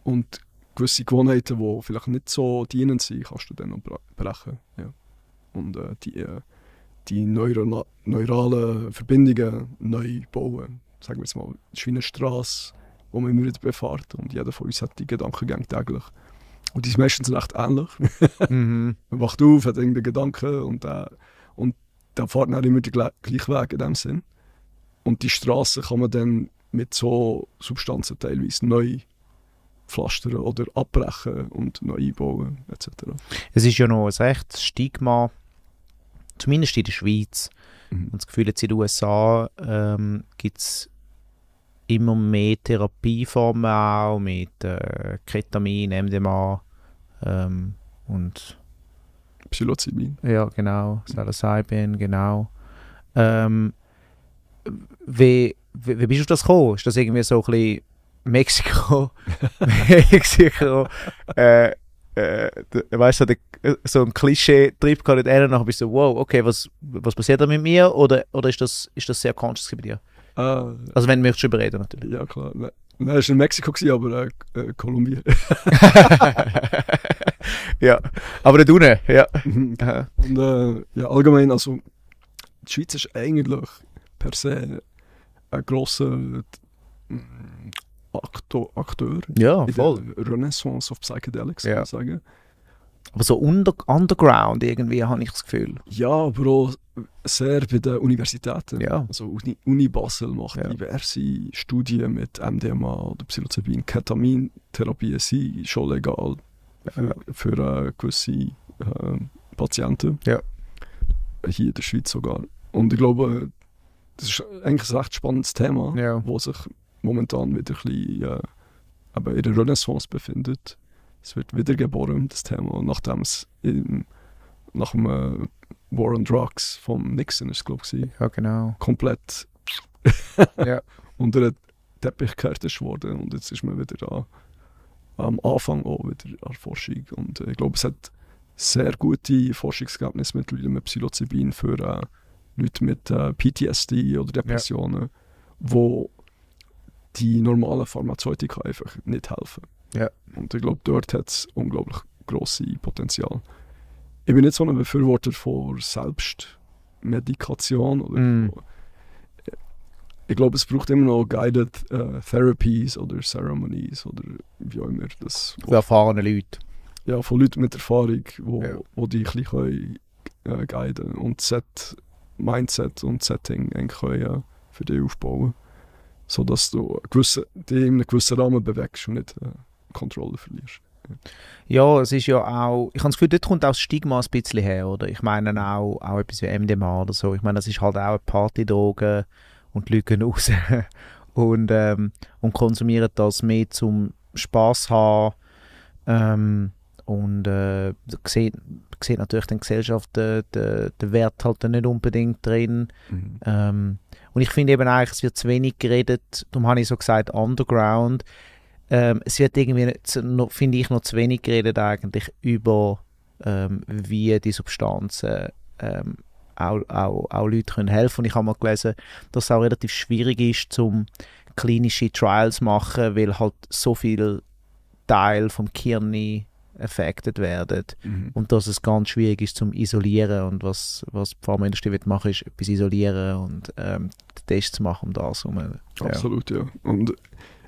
Und gewisse Gewohnheiten, die vielleicht nicht so dienend sind, kannst du dann noch brechen. Ja. Und äh, die, äh, die neuro neuralen Verbindungen neu bauen. Sagen wir jetzt mal, es ist wie eine Straße, die man immer wieder befährt. Und jeder von uns hat die Gedankengänge täglich. Und die sind meistens recht ähnlich. Mhm. man wacht auf, hat irgendeinen Gedanken und, äh, und dann fährt man immer den gleichen Weg in dem Sinn. Und die Straße kann man dann mit so Substanzen teilweise neu pflastern oder abbrechen und neu einbauen etc. Es ist ja noch ein rechtes Stigma, zumindest in der Schweiz. Mhm. Und das Gefühl, jetzt in den USA ähm, gibt es immer mehr Therapieformen auch mit äh, Ketamin, MDMA ähm, und Psilocybin. ja, genau, Psilocybin, genau. Ähm, wie, wie, wie bist du auf das gekommen? Ist das irgendwie so ein bisschen Mexiko? Mexiko, äh, äh, weißt du, so ein Klischee-Trip gerade hin, und dann bist du so, wow, okay, was, was passiert da mit mir? Oder, oder ist, das, ist das sehr conscious bei dir? Ah, Also wenn du möchtest drüber reden natürlich. ja klar. Nein, es war in Mexiko, gewesen, aber äh, äh, Kolumbien. ja, aber da unten, ja. Mhm. Und äh, ja, allgemein, also die Schweiz ist eigentlich per se ein grosser mm, Aktor, Akteur Ja, in voll. der Renaissance of Psychedelics, kann Ja. man sagen. Aber so under, underground irgendwie habe ich das Gefühl. Ja, aber auch sehr bei den Universitäten. Ja. Also Uni, Uni Basel macht Ja. diverse Studien mit MDMA oder Psilocybin. Ketamintherapien sind schon legal für, für äh, gewisse äh, Patienten. Ja. Hier in der Schweiz sogar. Und ich glaube, das ist eigentlich ein recht spannendes Thema, Ja. wo sich momentan wieder ein bisschen äh, eben in der Renaissance befindet. Es wird wiedergeboren, das Thema, nachdem es im, nach dem äh, War on Drugs vom Nixon ist, glaube ich, Ja, genau. komplett Ja. unter den Teppich gekehrt ist worden. Und jetzt ist man wieder da am Anfang auch wieder an der Forschung. Und äh, ich glaube, es hat sehr gute Forschungsergebnisse mittlerweile mit Psilocybin für äh, Leute mit äh, PTSD oder Depressionen, wo die normalen Pharmazeutika einfach nicht helfen. Ja. Und ich glaube, dort hat es unglaublich grosse Potenzial. Ich bin nicht so ein Befürworter von Selbstmedikation oder Mm. von, ich glaube, es braucht immer noch guided äh, Therapies oder Ceremonies oder wie auch immer das Für erfahrene Leute. ja, von Leuten mit Erfahrung, wo, Ja. wo die ein bisschen können, äh, guiden und Set, Mindset und Setting können, äh, für dich aufbauen sodass du einen gewissen, dich in einem gewissen Rahmen bewegst und nicht äh, Kontrolle verlierst. Ja, es ist ja auch, ich habe das Gefühl, dort kommt auch das Stigma ein bisschen her, oder? Ich meine auch, auch etwas wie MDMA oder so. Ich meine, das ist halt auch eine Partydroge und die Leute gehen raus und, ähm, und konsumieren das mehr zum Spaß haben. Ähm, und äh, sieht, sieht natürlich die Gesellschaft den, den, den Wert halt nicht unbedingt drin. Ähm, und ich finde eben eigentlich, es wird zu wenig geredet, darum habe ich so gesagt, Underground. Ähm, es wird irgendwie, zu- finde ich, noch zu wenig geredet eigentlich über, ähm, wie die Substanzen ähm, auch, auch, auch Leuten können helfen Und ich habe mal gelesen, dass es auch relativ schwierig ist, zum klinische Trials machen, weil halt so viel Teil vom Gehirn affected werden Mhm. und dass es ganz schwierig ist zum Isolieren und was, was die Pharmaindustrie will machen ist etwas isolieren und ähm, Tests machen um das herum. Ja. Absolut, ja. Und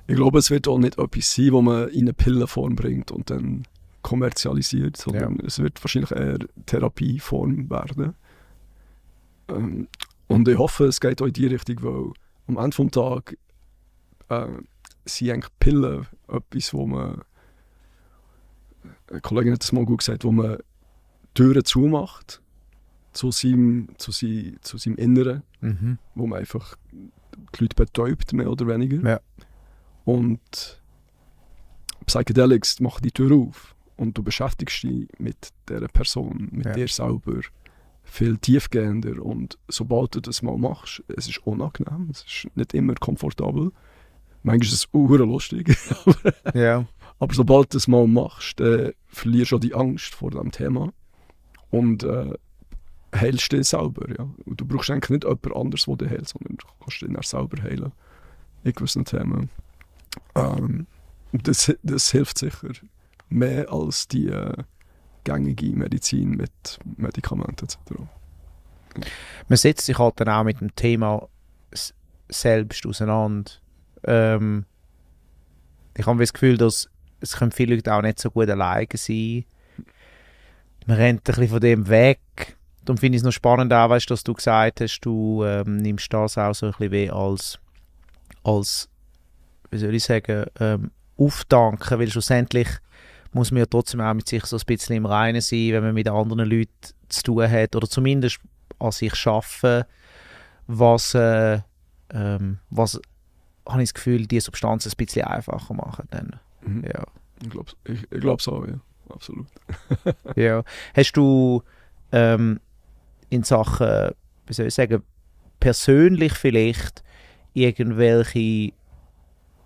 ich glaube, es wird auch nicht etwas sein, wo man in eine Pillenform bringt und dann kommerzialisiert, sondern es wird wahrscheinlich eher Therapieform werden. Ähm, und ich hoffe, es geht auch in die Richtung, weil am Ende des Tages äh, sind eigentlich Pillen etwas, wo man, eine Kollegin hat das mal gut gesagt, wo man Türen zumacht zu seinem, zu, sein, zu seinem Inneren Mhm. wo man einfach die Leute betäubt, mehr oder weniger. Ja. Und Psychedelics machen die Tür auf und du beschäftigst dich mit dieser Person, mit Ja. dir selber viel tiefgehender und sobald du das mal machst, es ist unangenehm, es ist nicht immer komfortabel. Manchmal ist es auch lustig, Ja. aber sobald du es mal machst, dann verlierst du auch die Angst vor dem Thema und äh, heilst dich selber. Ja. Und du brauchst eigentlich nicht jemand anderes, der dich heilt, sondern du kannst dich selber heilen in gewissen Themen. Ähm, das, das hilft sicher mehr als die äh, gängige Medizin mit Medikamenten etc. Man setzt sich halt dann auch mit dem Thema selbst auseinander. Ähm, ich habe das Gefühl, dass es können viele Leute auch nicht so gut alleine sein. Man rennt ein bisschen von dem weg. Darum finde ich es noch spannend auch, weißt, dass du gesagt hast, du ähm, nimmst das auch so ein bisschen als, als wie soll ich sagen, ähm, aufdanken, weil schlussendlich muss man ja trotzdem auch mit sich so ein bisschen im Reinen sein, wenn man mit anderen Leuten zu tun hat oder zumindest an sich schaffen, was, äh, ähm, was habe ich das Gefühl, die Substanz ein bisschen einfacher machen dann. Mhm. Ja. Ich glaube ich, ich glaub's auch, ja. Absolut. ja. Hast du ähm, in Sachen, wie soll ich sagen, persönlich vielleicht irgendwelche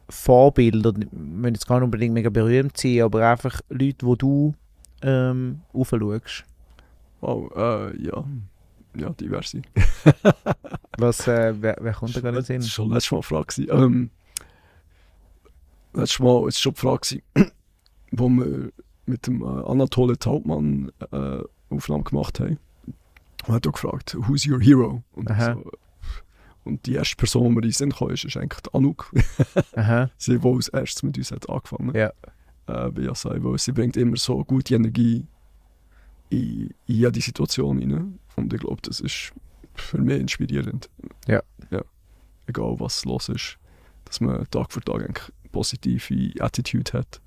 Vorbilder, müssen jetzt gar nicht unbedingt mega berühmt sein, aber einfach Leute, wo du ähm, aufschaust? Wow, äh, ja. Ja, diverse. Was, äh, wer, wer kommt da gerade in den Das war schon letztes Mal eine Frage. Ähm, letztes Mal war schon die Frage, wo wir mit dem äh, Anatole Taubmann äh, Aufnahme gemacht haben. Und hat auch gefragt, who's your hero? Und, Aha. so, und die erste Person, die mir in Sinn kam, ist, ist eigentlich die Anouk. Sie, die als erstes mit uns hat angefangen Ja. äh, bei Yasai, weil sie bringt immer so gute Energie in, in jede Situation rein. Und ich glaube, das ist für mich inspirierend. Ja. ja. Egal was los ist, dass man Tag für Tag eigentlich positive Attitude hat.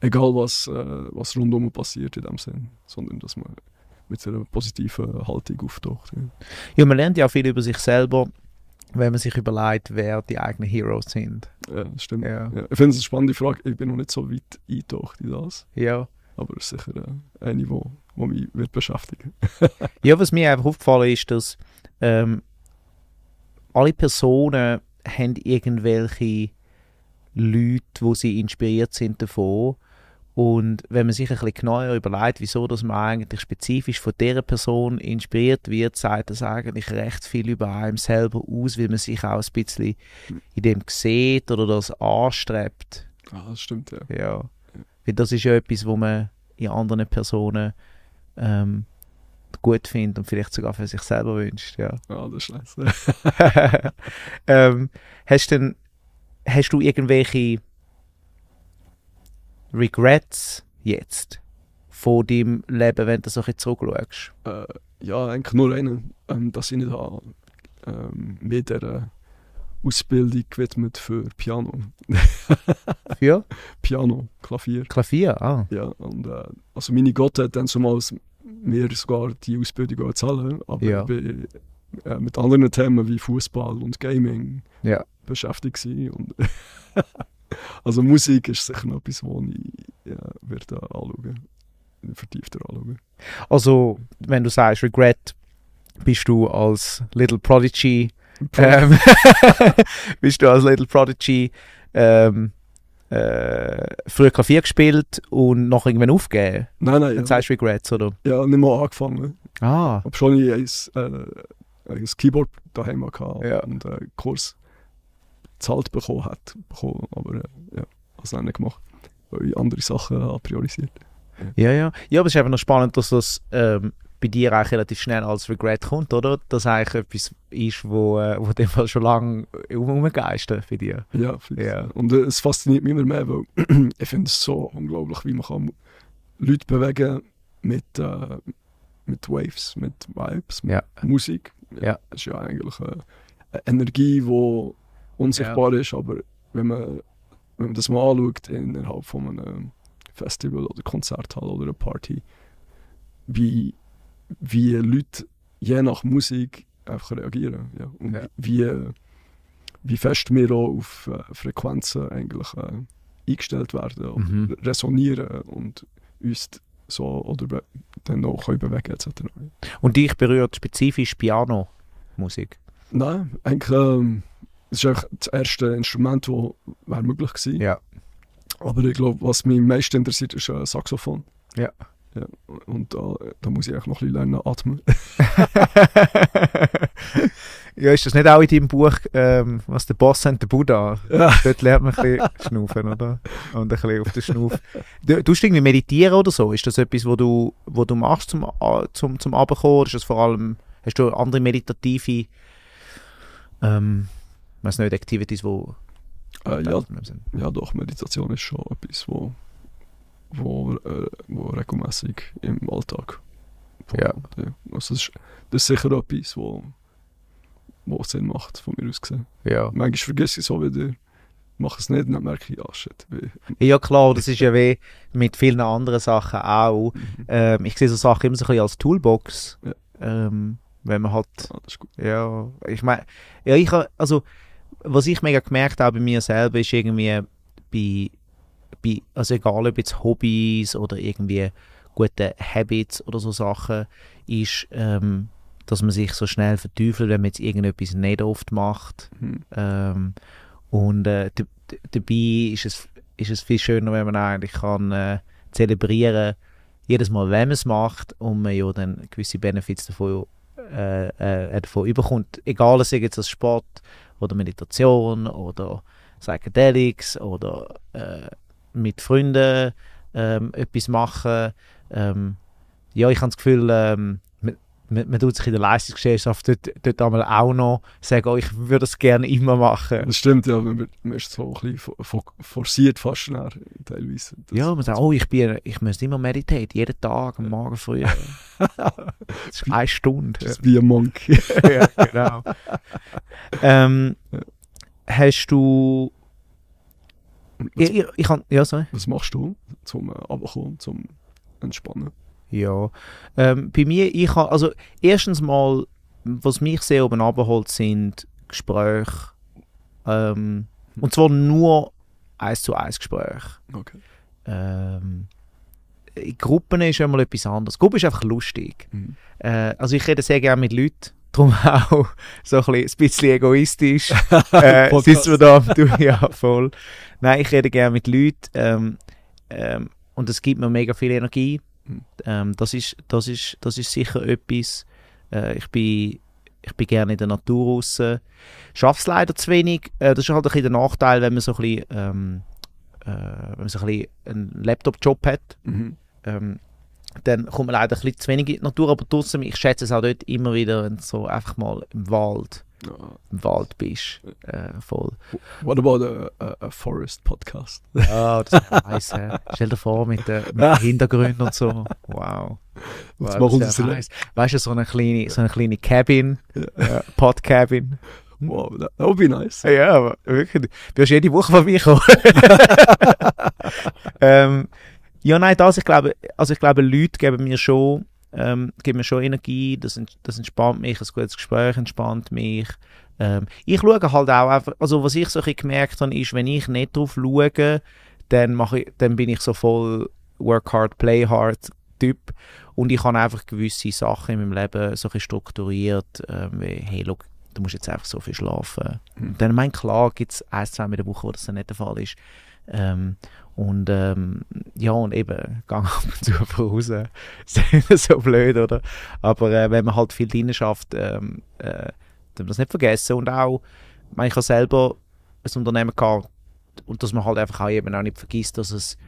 Egal was, äh, was rundum passiert in dem Sinn, sondern dass man mit einer positiven Haltung auftaucht. Ja. Ja, man lernt ja viel über sich selber, wenn man sich überlegt, wer die eigenen Heroes sind. Ja, stimmt. Ja. Ja. Ich finde es eine spannende Frage. Ich bin noch nicht so weit eingetaucht in das, Ja. aber es ist sicher äh, eine, die wo, wo mich wird beschäftigen Ja, was mir einfach aufgefallen ist, dass ähm, alle Personen haben irgendwelche Leute, wo sie inspiriert sind davon. Und wenn man sich ein bisschen genauer überlegt, wieso dass man eigentlich spezifisch von dieser Person inspiriert wird, sagt das eigentlich recht viel über einem selber aus, weil man sich auch ein bisschen in dem sieht oder das anstrebt. Ah, das stimmt, ja. Ja. Weil das ist ja etwas, wo man in anderen Personen ähm, gut findet und vielleicht sogar für sich selber wünscht. Ja. Ja, das ist nice. ähm, hast, denn, hast du irgendwelche Regrets jetzt von deinem Leben, wenn du so ein bisschen zurückschaust? äh, ja, eigentlich nur einen, ähm, dass ich nicht habe, ähm, mir der Ausbildung gewidmet für Piano. Für Piano, Klavier. Klavier? Ah. Ja, und, äh, also meine Gott hat dann zumals mir sogar die Ausbildung zahlen, aber Ja. ich bin äh, mit anderen Themen wie Fußball und Gaming Ja. beschäftigt und Also Musik ist sicher noch etwas, was ich ja, werde anschauen, vertiefter anschauen. Also, wenn du sagst Regret, bist du als Little Prodigy, ähm, bist du als Little Prodigy ähm, äh, früher Klavier gespielt und noch irgendwann aufgegeben? nein, nein, Dann ja, sagst du Regrets, oder? ja, nicht mal angefangen. Ah, Aber schon ich ein, äh, ein Keyboard daheim hatte Ja. und einen Kurs gezahlt bekommen hat. Bekommen, aber äh, ja, habe es dann nicht gemacht, weil ich andere Sachen habe priorisiert. ja, ja. Ja, aber es ist einfach noch spannend, dass das ähm, bei dir eigentlich relativ schnell als Regret kommt, oder? Dass eigentlich etwas ist, wo, äh, wo in dem Fall schon lange umgegeistert bei dir. Ja. Ja. Und äh, es fasziniert mich immer mehr, weil ich finde es so unglaublich, wie man kann Leute bewegen mit, äh, mit Waves, mit Vibes, mit Ja. Musik. Ja. Das ist ja eigentlich äh, eine Energie, die unsichtbar ist, aber wenn man, wenn man das mal anschaut innerhalb von einem Festival oder Konzerthalle oder einer Party, wie, wie Leute je nach Musik einfach reagieren. Ja. Und Ja. wie, wie fest wir auch auf äh, Frequenzen eigentlich äh, eingestellt werden oder Mhm. resonieren und uns so oder dann können bewegen etc. Und dich berührt spezifisch Piano-Musik? Nein, eigentlich ähm, es ist einfach das erste Instrument, das wäre möglich gewesen. Ja. Aber ich glaube, was mich am meisten interessiert, ist ein Saxophon. Ja. ja. Und da, da muss ich eigentlich noch ein bisschen lernen atmen. ja, ist das nicht auch in deinem Buch, ähm, was der Boss und der Buddha? Ja. Dort lernt man ein bisschen schnaufen, oder? Und ein bisschen auf den Schnuff. Du, tust irgendwie meditieren oder so? Ist das etwas, wo du, wo du machst zum, zum, zum Abkommen? Ist das vor allem, hast du andere meditative, ähm, weiß nicht, Activities, wo Äh, ja, sind? ja, doch, Meditation ist schon etwas, wo, wo, äh, wo regelmäßig im Alltag Ja. vorkommt, ja. Also das, ist, das ist sicher etwas, wo, wo Sinn macht, von mir aus gesehen. Ja. Manchmal vergesse ich es auch wieder, mache es nicht, dann merke ich, ah shit. Ja, klar, das ist ja wie mit vielen anderen Sachen auch. mhm. Ähm, ich sehe so Sachen immer so ein bisschen als Toolbox. Ja. Ähm, wenn man halt ah, das ist gut. Ja, ich meine, ja, ich also, was ich mega gemerkt habe bei mir selber, ist irgendwie bei, bei also egal ob jetzt Hobbys oder irgendwie gute Habits oder so Sachen, ist, ähm, dass man sich so schnell verteufelt, wenn man jetzt irgendetwas nicht oft macht. Mhm. Ähm, und äh, dabei ist es, ist es viel schöner, wenn man eigentlich kann äh, zelebrieren, jedes Mal, wenn man es macht und man ja dann gewisse Benefits davon, äh, äh, davon überkommt. Egal, ob es jetzt als Sport oder Meditation oder Psychedelics oder äh, mit Freunden ähm, etwas machen. Ähm, ja, ich habe das Gefühl, ähm, man, man, tut sich in der Leistungsgesellschaft dort, dort einmal auch noch sagen, oh, ich würde es gerne immer machen. Das stimmt, ja, man, man ist so ein bisschen fo- fo- forciert fast nachher, teilweise. Das, Ja, man sagt, oh, ich, bin, ich muss immer meditieren, jeden Tag am Morgen früh. Das ist eine Stunde. Just be a monkey. ja, genau. ähm, hast du... Was, Ich, ich, ich kann, ja, sorry. was machst du zum äh, Abkommen, zum Entspannen? Ja. Ähm, bei mir, ich habe, also erstens mal, was mich sehr oben abholt, sind Gespräche. Ähm, und zwar nur eins zu eins Gespräche. Okay. Ähm, in Gruppen ist ja mal etwas anderes. Gruppe ist einfach lustig. Mhm. Äh, also ich rede sehr gerne mit Leuten, darum auch so ein bisschen, ein bisschen egoistisch. äh, sitzen wir da Du- ja, voll. Nein, ich rede gerne mit Leuten ähm, ähm, und es gibt mir mega viel Energie. Ähm, das, ist, das, ist, das ist sicher etwas. Äh, ich bin ich bin gerne in der Natur raus. Schaffe es leider zu wenig. Äh, das ist halt ein bisschen der Nachteil, wenn man so ein bisschen, ähm, äh, wenn man so ein bisschen einen Laptop-Job hat Mhm. ähm, dann kommt man leider ein bisschen zu wenig in die Natur, aber trotzdem, ich schätze es auch dort immer wieder, wenn so einfach mal im Wald. Im Wald bist, äh, voll. What about a, a, forest podcast? Ja, das ist nice? Stell dir vor, mit den mit den Hintergründen und so, wow. Was wow das ja nice. Weißt du, so eine kleine, so eine kleine Cabin, äh, Pod-Cabin. Wow, that, that would be nice. Ja, aber wirklich, du wirst jede Woche von mir kommen. ähm, ja, nein, das, ich glaube, also ich glaube, Leute geben mir schon, ähm, geben mir schon Energie, das, das entspannt mich, ein gutes Gespräch entspannt mich. Ähm, ich schaue halt auch einfach, also was ich so ein bisschen gemerkt habe, ist, wenn ich nicht drauf schaue, dann, mache ich, dann bin ich so voll Work hard, play hard Typ und ich habe einfach gewisse Sachen in meinem Leben so ein bisschen strukturiert, ähm, wie, hey, look, du musst jetzt einfach so viel schlafen. Mhm. Dann, mein klar, gibt es ein, zwei Mal in der Woche, wo das dann nicht der Fall ist. Ähm, und ähm, ja, und eben, gang ab und zu raus. So blöd, oder? Aber äh, wenn man halt viel drin schafft, ähm, äh, darf man das nicht vergessen. Und auch, ich habe selber ein Unternehmen gehabt und dass man halt einfach auch eben auch nicht vergisst, dass es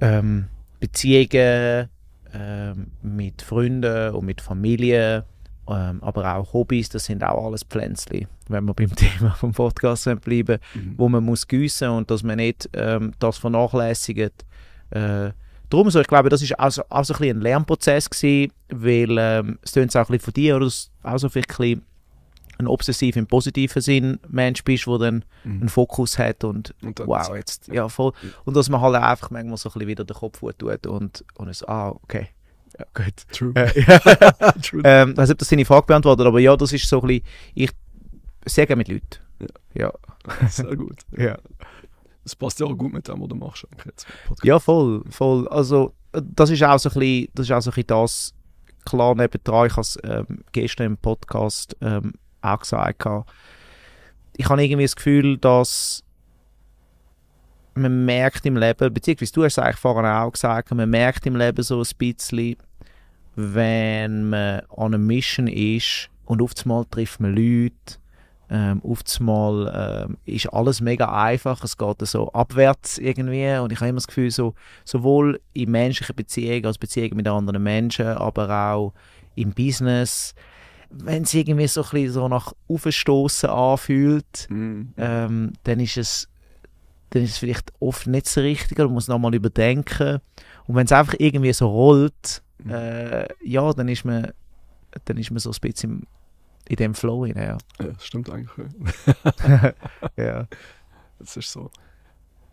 ähm, Beziehungen ähm, mit Freunden und mit Familie, ähm, aber auch Hobbys, das sind auch alles Pflänzchen, wenn wir beim Thema vom Podcast bleiben, Mhm. wo man muss gießen und dass man nicht ähm, das vernachlässigt. Äh, darum so, ich glaube, das ist auch so, auch so ein, ein Lernprozess gewesen, weil ähm, es tönt auch ein bisschen von dir, oder? Dass du auch so ein, bisschen ein obsessiv im positiven Sinn Mensch bist, der dann Mhm. einen Fokus hat und Und wow, jetzt, ja voll. Und dass man halt einfach manchmal so ein bisschen wieder den Kopf tut und, und es, ah, okay, ja, gut. True. Äh, ja. True. ähm, ich weiß nicht, ob das deine Frage beantwortet, aber ja, das ist so ein bisschen, ich sehr gerne mit Leuten. Ja. Sehr gut. Ja. es passt ja auch gut mit dem, was du machst. Jetzt. Ja, voll, voll. Also, das ist auch so ein bisschen das, ist auch so ein bisschen das klar nebendran. Ich habe es ähm, gestern im Podcast ähm, auch gesagt. Ich habe irgendwie das Gefühl, dass man merkt im Leben, beziehungsweise du hast es eigentlich vorhin auch gesagt, man merkt im Leben so ein bisschen, wenn man an einer Mission ist und auf einmal trifft man Leute, ähm, auf einmal ähm, ist alles mega einfach, es geht so abwärts irgendwie und ich habe immer das Gefühl, so, sowohl in menschlichen Beziehungen als Beziehungen mit anderen Menschen, aber auch im Business, wenn es irgendwie so ein bisschen so nach Aufstoßen anfühlt, Mhm. ähm, dann ist es dann ist es vielleicht oft nicht so richtig man muss nochmal überdenken und wenn es einfach irgendwie so rollt, Mhm. äh, ja, dann ist man dann ist man so ein bisschen in dem Flow rein, ja. Ja, das stimmt eigentlich. Ja. Das ist so.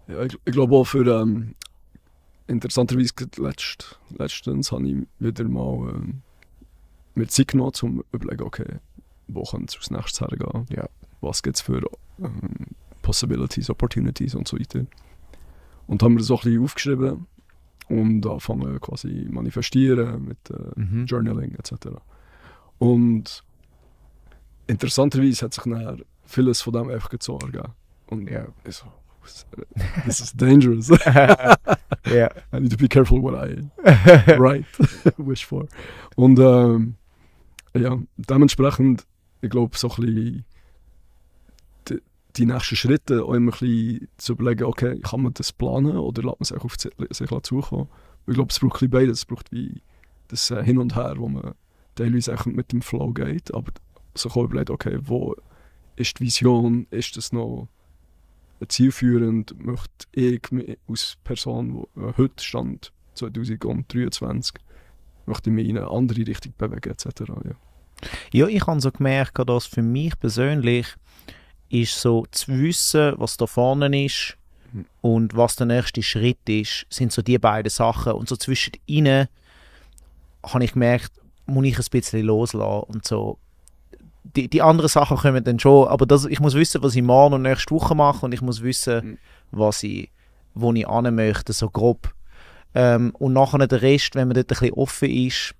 Ja, ich, ich glaube auch für ähm, interessanterweise letzt, letztens habe ich wieder mal ähm, mir Zeit genommen, um zu überlegen, okay, wo könnte es als nächstes hergehen? Ja. Was gibt es für ähm, Possibilities, Opportunities und so weiter. Und haben wir das auch ein bisschen aufgeschrieben und angefangen quasi manifestieren mit äh, Mhm. Journaling etc. Und interessanterweise hat sich nachher vieles von dem einfach gezogen. ergeben. Und Ja. ich so, this is dangerous. ja. I need to be careful what I write, wish for. Und ähm, ja, dementsprechend, ich glaube, so ein bisschen die, nächsten Schritte auch immer ein bisschen zu überlegen, okay, kann man das planen oder lässt man es auch auf sich zukommen? Ich glaube, es braucht ein bisschen beides. Es braucht wie das äh, Hin und Her, wo man teilweise auch mit dem Flow geht, aber sich auch überlegt, okay, wo ist die Vision, ist das noch zielführend, möchte ich als Person, die äh, heute stand, 2023, möchte ich mich in eine andere Richtung bewegen, etc. Ja. Ja, ich habe so gemerkt, dass für mich persönlich ist so zu wissen, was da vorne ist Mhm. und was der nächste Schritt ist, sind so die beiden Sachen. Und so zwischen ihnen habe ich gemerkt, muss ich ein bisschen loslassen und so. Die, die anderen Sachen kommen dann schon, aber das, ich muss wissen, was ich morgen und nächste Woche mache und ich muss wissen, Mhm. was ich, wo ich hin möchte, so grob. Ähm, und nachher der Rest, wenn man dort ein bisschen offen ist,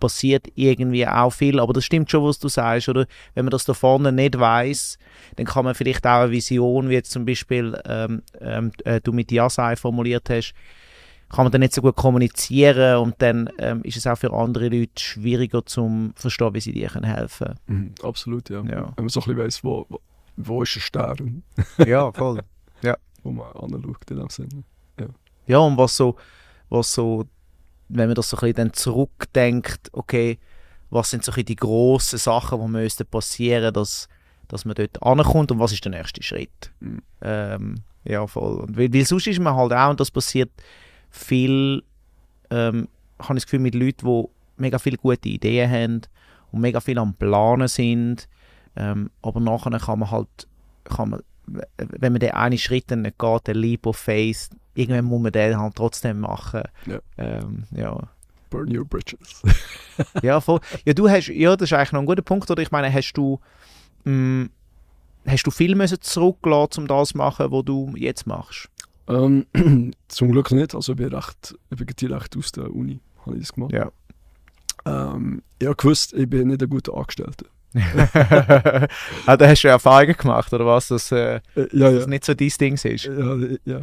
passiert irgendwie auch viel. Aber das stimmt schon, was du sagst, oder? Wenn man das da vorne nicht weiß, dann kann man vielleicht auch eine Vision, wie jetzt zum Beispiel ähm, ähm, äh, du mit Yasai formuliert hast, kann man dann nicht so gut kommunizieren und dann ähm, ist es auch für andere Leute schwieriger zu verstehen, wie sie dir können helfen Mhm, absolut, ja. Ja. Wenn man so ein bisschen weiss, wo, wo, wo ist der Stern, Ja, voll. wo man anschaut in dem Sinne. Ja, und was so, was so, wenn man das so ein bisschen dann zurückdenkt, okay, was sind so ein bisschen die grossen Sachen, die müssten passieren, dass, dass man dort ankommt und was ist der nächste Schritt? Mhm. Ähm, ja, voll. Und weil, weil sonst ist man halt auch, und das passiert viel, ähm, habe ich das Gefühl, mit Leuten, die mega viele gute Ideen haben und mega viel am Planen sind, ähm, aber nachher kann man halt, kann man, wenn man den einen Schritt dann nicht geht, den Leap of Faith, irgendwann muss man den halt trotzdem machen. Ja. Ähm, ja. Burn your bridges. ja, voll. Ja, du hast, ja, das ist eigentlich noch ein guter Punkt, oder? Ich meine, hast du, mh, hast du viel müssen zurückgelassen, um das zu machen, was du jetzt machst? ähm, zum Glück nicht, also ich bin recht, ich bin direkt aus der Uni, habe ich das gemacht. Ja. Ähm, ich habe gewusst, ich bin nicht ein guter Angestellter. ah, da hast du ja Erfahrungen gemacht, oder was? Dass äh, Äh, ja, das ja. nicht so dein Ding ist. ja, ja.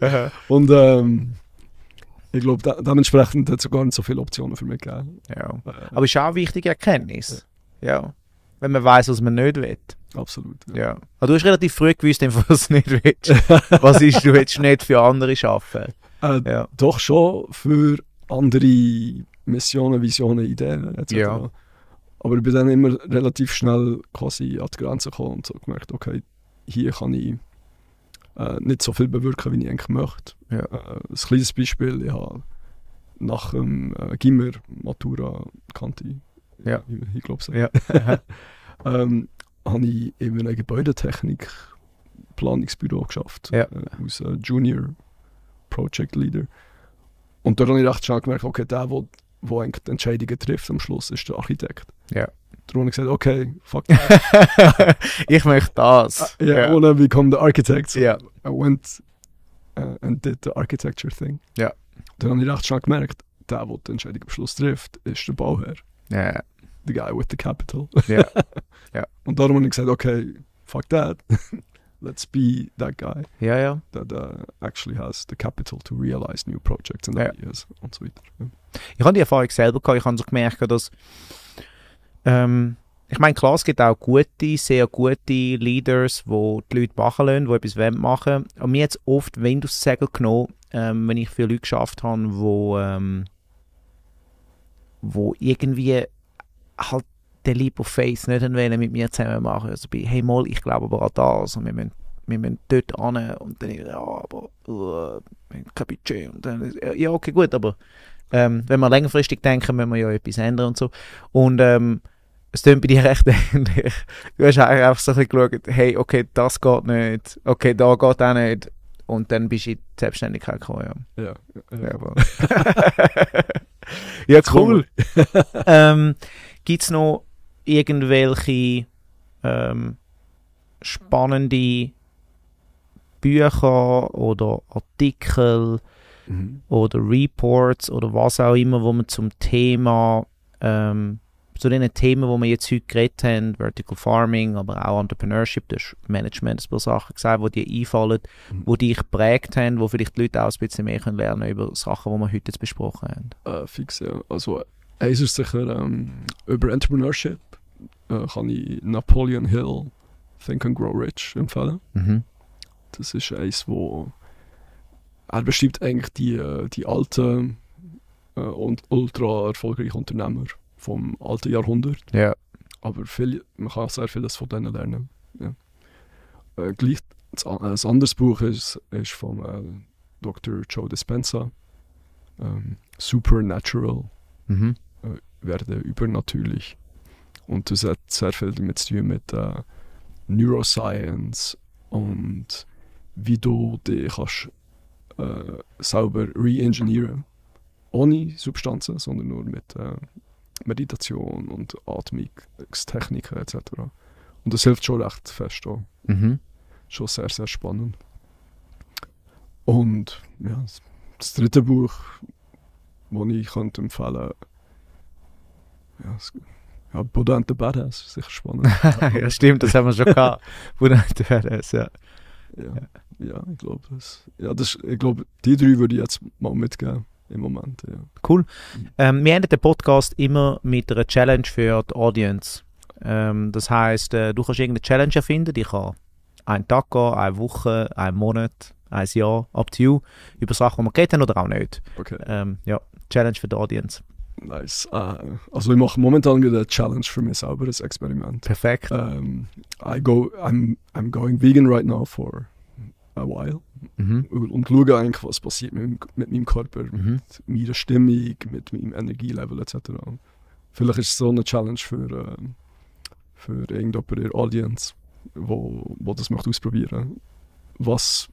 Und ähm, ich glaube, de dementsprechend hat es gar nicht so viele Optionen für mich gegeben. ja. Äh, Aber es ist auch eine wichtige Erkenntnis. Ja. Wenn man weiß, was man nicht will. absolut. Ja. Aber du hast relativ früh gewusst, was du nicht willst. was ist, du willst nicht für andere arbeiten. Äh, Ja. Doch schon für andere Missionen, Visionen, Ideen etc. Ja. Aber ich bin dann immer relativ schnell quasi an die Grenze gekommen und so gemerkt, okay, hier kann ich äh, nicht so viel bewirken, wie ich eigentlich möchte. Ja. Äh, ein kleines Beispiel, ich habe nach dem äh, Gimmer Matura kannte ich, Ja. ich, ich glaube es. Ja. ähm, habe ich in einem Gebäudetechnik Planungsbüro geschafft, Ja. äh, als Junior Project Leader. Und dort habe ich recht schnell gemerkt, okay, der, der, der eigentlich die Entscheidungen trifft am Schluss, ist der Architekt. Ja. darum habe ich gesagt, okay, fuck that. ich möchte das. yeah, I wanna become the architect. So Ja. I went uh, and did the architecture thing. Ja. Dann habe ich recht schnell gemerkt, der, der die Entscheidung am Schluss trifft, ist der Bauherr. Ja. The guy with the capital. Ja. Und darum habe ich gesagt, okay, fuck that. Let's be that guy Ja, ja. that uh, actually has the capital to realize new projects and Ja. ideas und so weiter. Ja. Ich habe die Erfahrung selber gehabt. Ich habe so gemerkt, dass ähm, ich meine, klar, es gibt auch gute, sehr gute Leaders, die die Leute machen lassen, die etwas wollen machen Aber mir hat es oft Windows-Segel genommen, ähm, wenn ich für Leute geschafft habe, wo, ähm, wo irgendwie halt den Faith nicht wollen mit mir zusammen machen. Also bei, hey mal, ich glaube aber an das und wir müssen, wir müssen dort an und dann, ja, aber uh, kein Budget und dann, ja, okay, gut, aber ähm, wenn wir längerfristig denken, müssen wir ja etwas ändern und so. Und ähm, es klingt bei dir recht ähnlich. Du hast eigentlich einfach so ein bisschen geschaut, hey, okay, das geht nicht, okay, da geht auch nicht. Und dann bist du in die Selbstständigkeit gekommen, ja. Ja, ja, Ja, ja cool. ähm, Gibt es noch irgendwelche ähm, spannende Bücher oder Artikel Mhm. oder Reports oder was auch immer, wo man zum Thema, ähm, zu den Themen, wo wir jetzt heute geredet haben, Vertical Farming, aber auch Entrepreneurship, das ist Management, das paar Sachen gesagt, wo dir einfallen, Mhm. wo dich geprägt haben, wo vielleicht die Leute auch ein bisschen mehr können lernen über Sachen, die wir heute jetzt besprochen haben. Äh, fix, ja. Also, eins ist sicher ähm, über Entrepreneurship. Äh, kann ich Napoleon Hill Think and Grow Rich empfehlen. Mhm. Das ist eins, wo er beschreibt eigentlich die, äh, die alten äh, und ultra erfolgreichen Unternehmer vom alten Jahrhundert. Ja. Aber viel, man kann sehr vieles von denen lernen. Ja. Äh, gleich, an- ein anderes Buch ist, ist von äh, Dr. Joe Dispenza. Ähm, Supernatural Mhm. werde übernatürlich. Und das hat sehr viel damit zu tun mit äh, Neuroscience und wie du dich kannst, äh, selber re-engineeren Ohne Substanzen, sondern nur mit äh, Meditation und Atmungstechniken etc. Und das hilft schon recht fest. Auch. Mhm. Schon sehr, sehr spannend. Und ja, das, dritte Buch, das ich könnte empfehlen ja, es, ja, Buddha and the Badass, sicher spannend. ja, stimmt, das haben wir schon gehabt. Wo dann das, ja. ja, ja, ich glaube, das, ja, das, ich glaube, die drei würde ich jetzt mal mitgeben im Moment. Ja. Cool. Ähm, wir enden den Podcast immer mit einer Challenge für die Audience. Ähm, das heißt, äh, du kannst irgendeine Challenge erfinden, die kann einen Tag gehen, eine Woche, einen Monat, ein Jahr, up to you, über Sachen, die wir geredet haben oder auch nicht. Okay, Ähm, ja, Challenge für die Audience. Nice. Äh, also ich mache momentan eine Challenge für mich selber, ein Experiment. Perfekt. Um, I go, I'm, I'm going vegan right now for a while. Mhm. Und schaue eigentlich, was passiert mit, meinem- mit meinem Körper, Mhm. mit meiner Stimmung, mit meinem Energielevel etc. Vielleicht ist es so eine Challenge für, äh, für irgendjemand in der Audience, wo, wo das möchte ausprobieren Was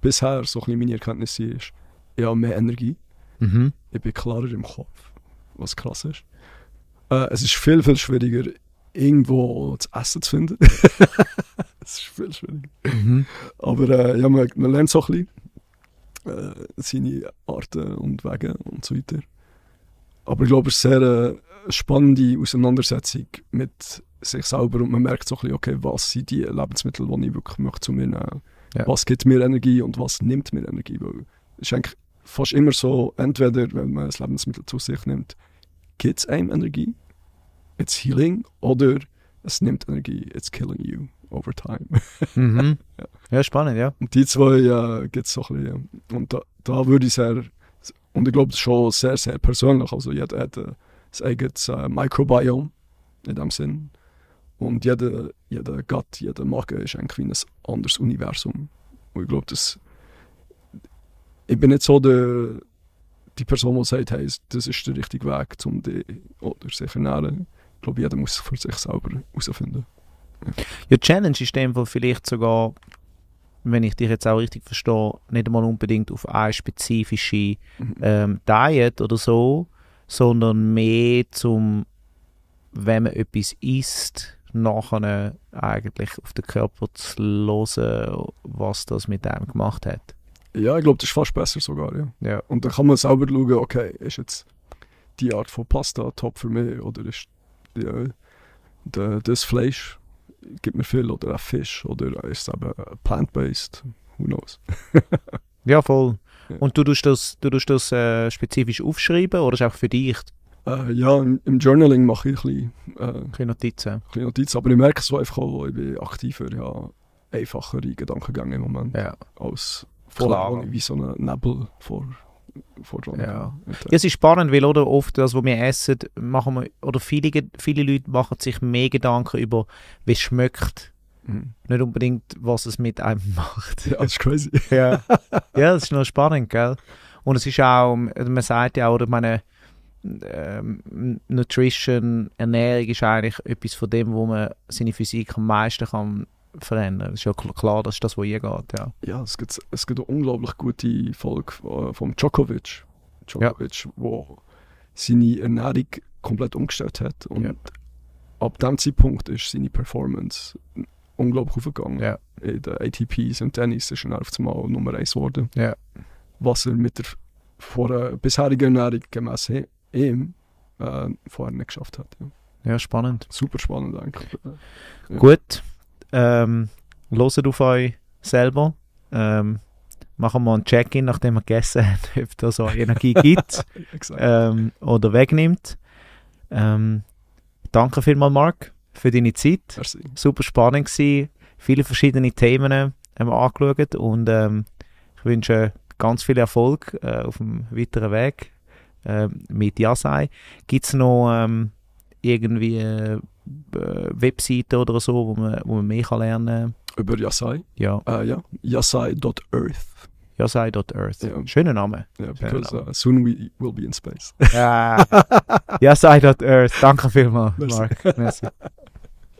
bisher so ein meine Erkenntnis ist, ich habe mehr Energie, Mhm. ich bin klarer im Kopf, was krass ist. Äh, es ist viel, viel schwieriger, irgendwo zu essen zu finden. es ist viel schwieriger. Mhm. Aber äh, ja, man, man lernt so ein bisschen äh, seine Arten und Wege und so weiter. Aber ich glaube, es ist eine sehr äh, spannende Auseinandersetzung mit sich selber und man merkt so ein bisschen, okay, was sind die Lebensmittel, die ich wirklich möchte zu mir nehmen Ja. Was gibt mir Energie und was nimmt mir Energie? Weil es ist eigentlich fast immer so, entweder wenn man ein Lebensmittel zu sich nimmt, gibt es einem Energie, it's healing, oder es nimmt Energie, it's killing you over time. Mhm. Ja, spannend, ja. Und die zwei ja, gibt es so ein bisschen. ja. Und da, da würde ich sehr, und ich glaube, das schon sehr, sehr persönlich. Also jeder hat äh, sein eigenes äh, Microbiome in dem Sinn. Und jeder, jeder Gut, jeder Magen ist eigentlich ein anderes Universum. Und ich glaube, das. Ich bin nicht so der, die Person, die sagt, hey, das ist der richtige Weg, um die oder sich ernähren. Ich glaube, jeder muss für sich selber herausfinden. Ja, Challenge ist in dem Fall vielleicht sogar, wenn ich dich jetzt auch richtig verstehe, nicht einmal unbedingt auf eine spezifische Mhm. ähm, Diet oder so, sondern mehr zum wenn man etwas isst, nachher eigentlich auf den Körper zu hören, was das mit einem gemacht hat. Ja, ich glaube, das ist fast besser sogar, ja. Ja. Und dann kann man selber schauen, okay, ist jetzt die Art von Pasta top für mich oder ist ja, de, das Fleisch gibt mir viel oder auch Fisch oder ist es eben plant-based, who knows. Ja, voll. Ja. Und du tust das, du tust das äh, spezifisch aufschreiben oder ist auch für dich Äh, ja, im, im Journaling mache ich ein bisschen, äh, Notizen? ein Notizen, aber ich merke so einfach auch, ich bin aktiver, habe einfachere Gedankengänge im Moment Ja. als ich wie so einen Nebel vor, vor dran Ja. hatte. Ja, es ist spannend, weil oder oft das, was wir essen, machen wir, oder viele, viele Leute machen sich mehr Gedanken über, wie es schmeckt, Mhm. nicht unbedingt, was es mit einem macht. Ja, das ist crazy. Ja, ja das ist noch spannend, gell? Und es ist auch, man sagt ja auch, oder meine, ähm, Nutrition, Ernährung ist eigentlich etwas von dem, wo man seine Physik am meisten kann verändern. Das ist ja kl- klar, das ist das, wo ihr geht, ja. Ja, es gibt, es gibt eine unglaublich gute Folge äh, vom Djokovic. Djokovic, wo seine Ernährung komplett umgestellt hat. Und Ja. ab dem Zeitpunkt ist seine Performance unglaublich aufgegangen. Ja. In den ATPs und Tennis ist er auf einmal Nummer 1 geworden. Ja. Was er mit der vor der bisherigen Ernährung gemäß ihm äh, vorher nicht geschafft hat. Ja. Ja, spannend. Super spannend eigentlich. Ja. Gut, ähm, hört auf euch selber. Ähm, machen wir ein Check-in, nachdem wir gegessen haben, ob das so Energie gibt ähm, oder wegnimmt. Ähm, danke vielmals, Marc, für deine Zeit. Merci. Super spannend gewesen. Viele verschiedene Themen haben wir angeschaut und ähm, ich wünsche ganz viel Erfolg äh, auf dem weiteren Weg ähm, mit Yasai. Gibt es noch ähm, irgendwie äh, Webseiten oder so, wo man, wo man mehr kann lernen Über Yasai. Ja, Äh, ja. Yasai.earth. yasai.earth. Ja. Schöner Name. Yeah, Fair because uh, soon we will be in space. Ja, yasai.earth. Danke vielmals, Merci. Marc. Merci.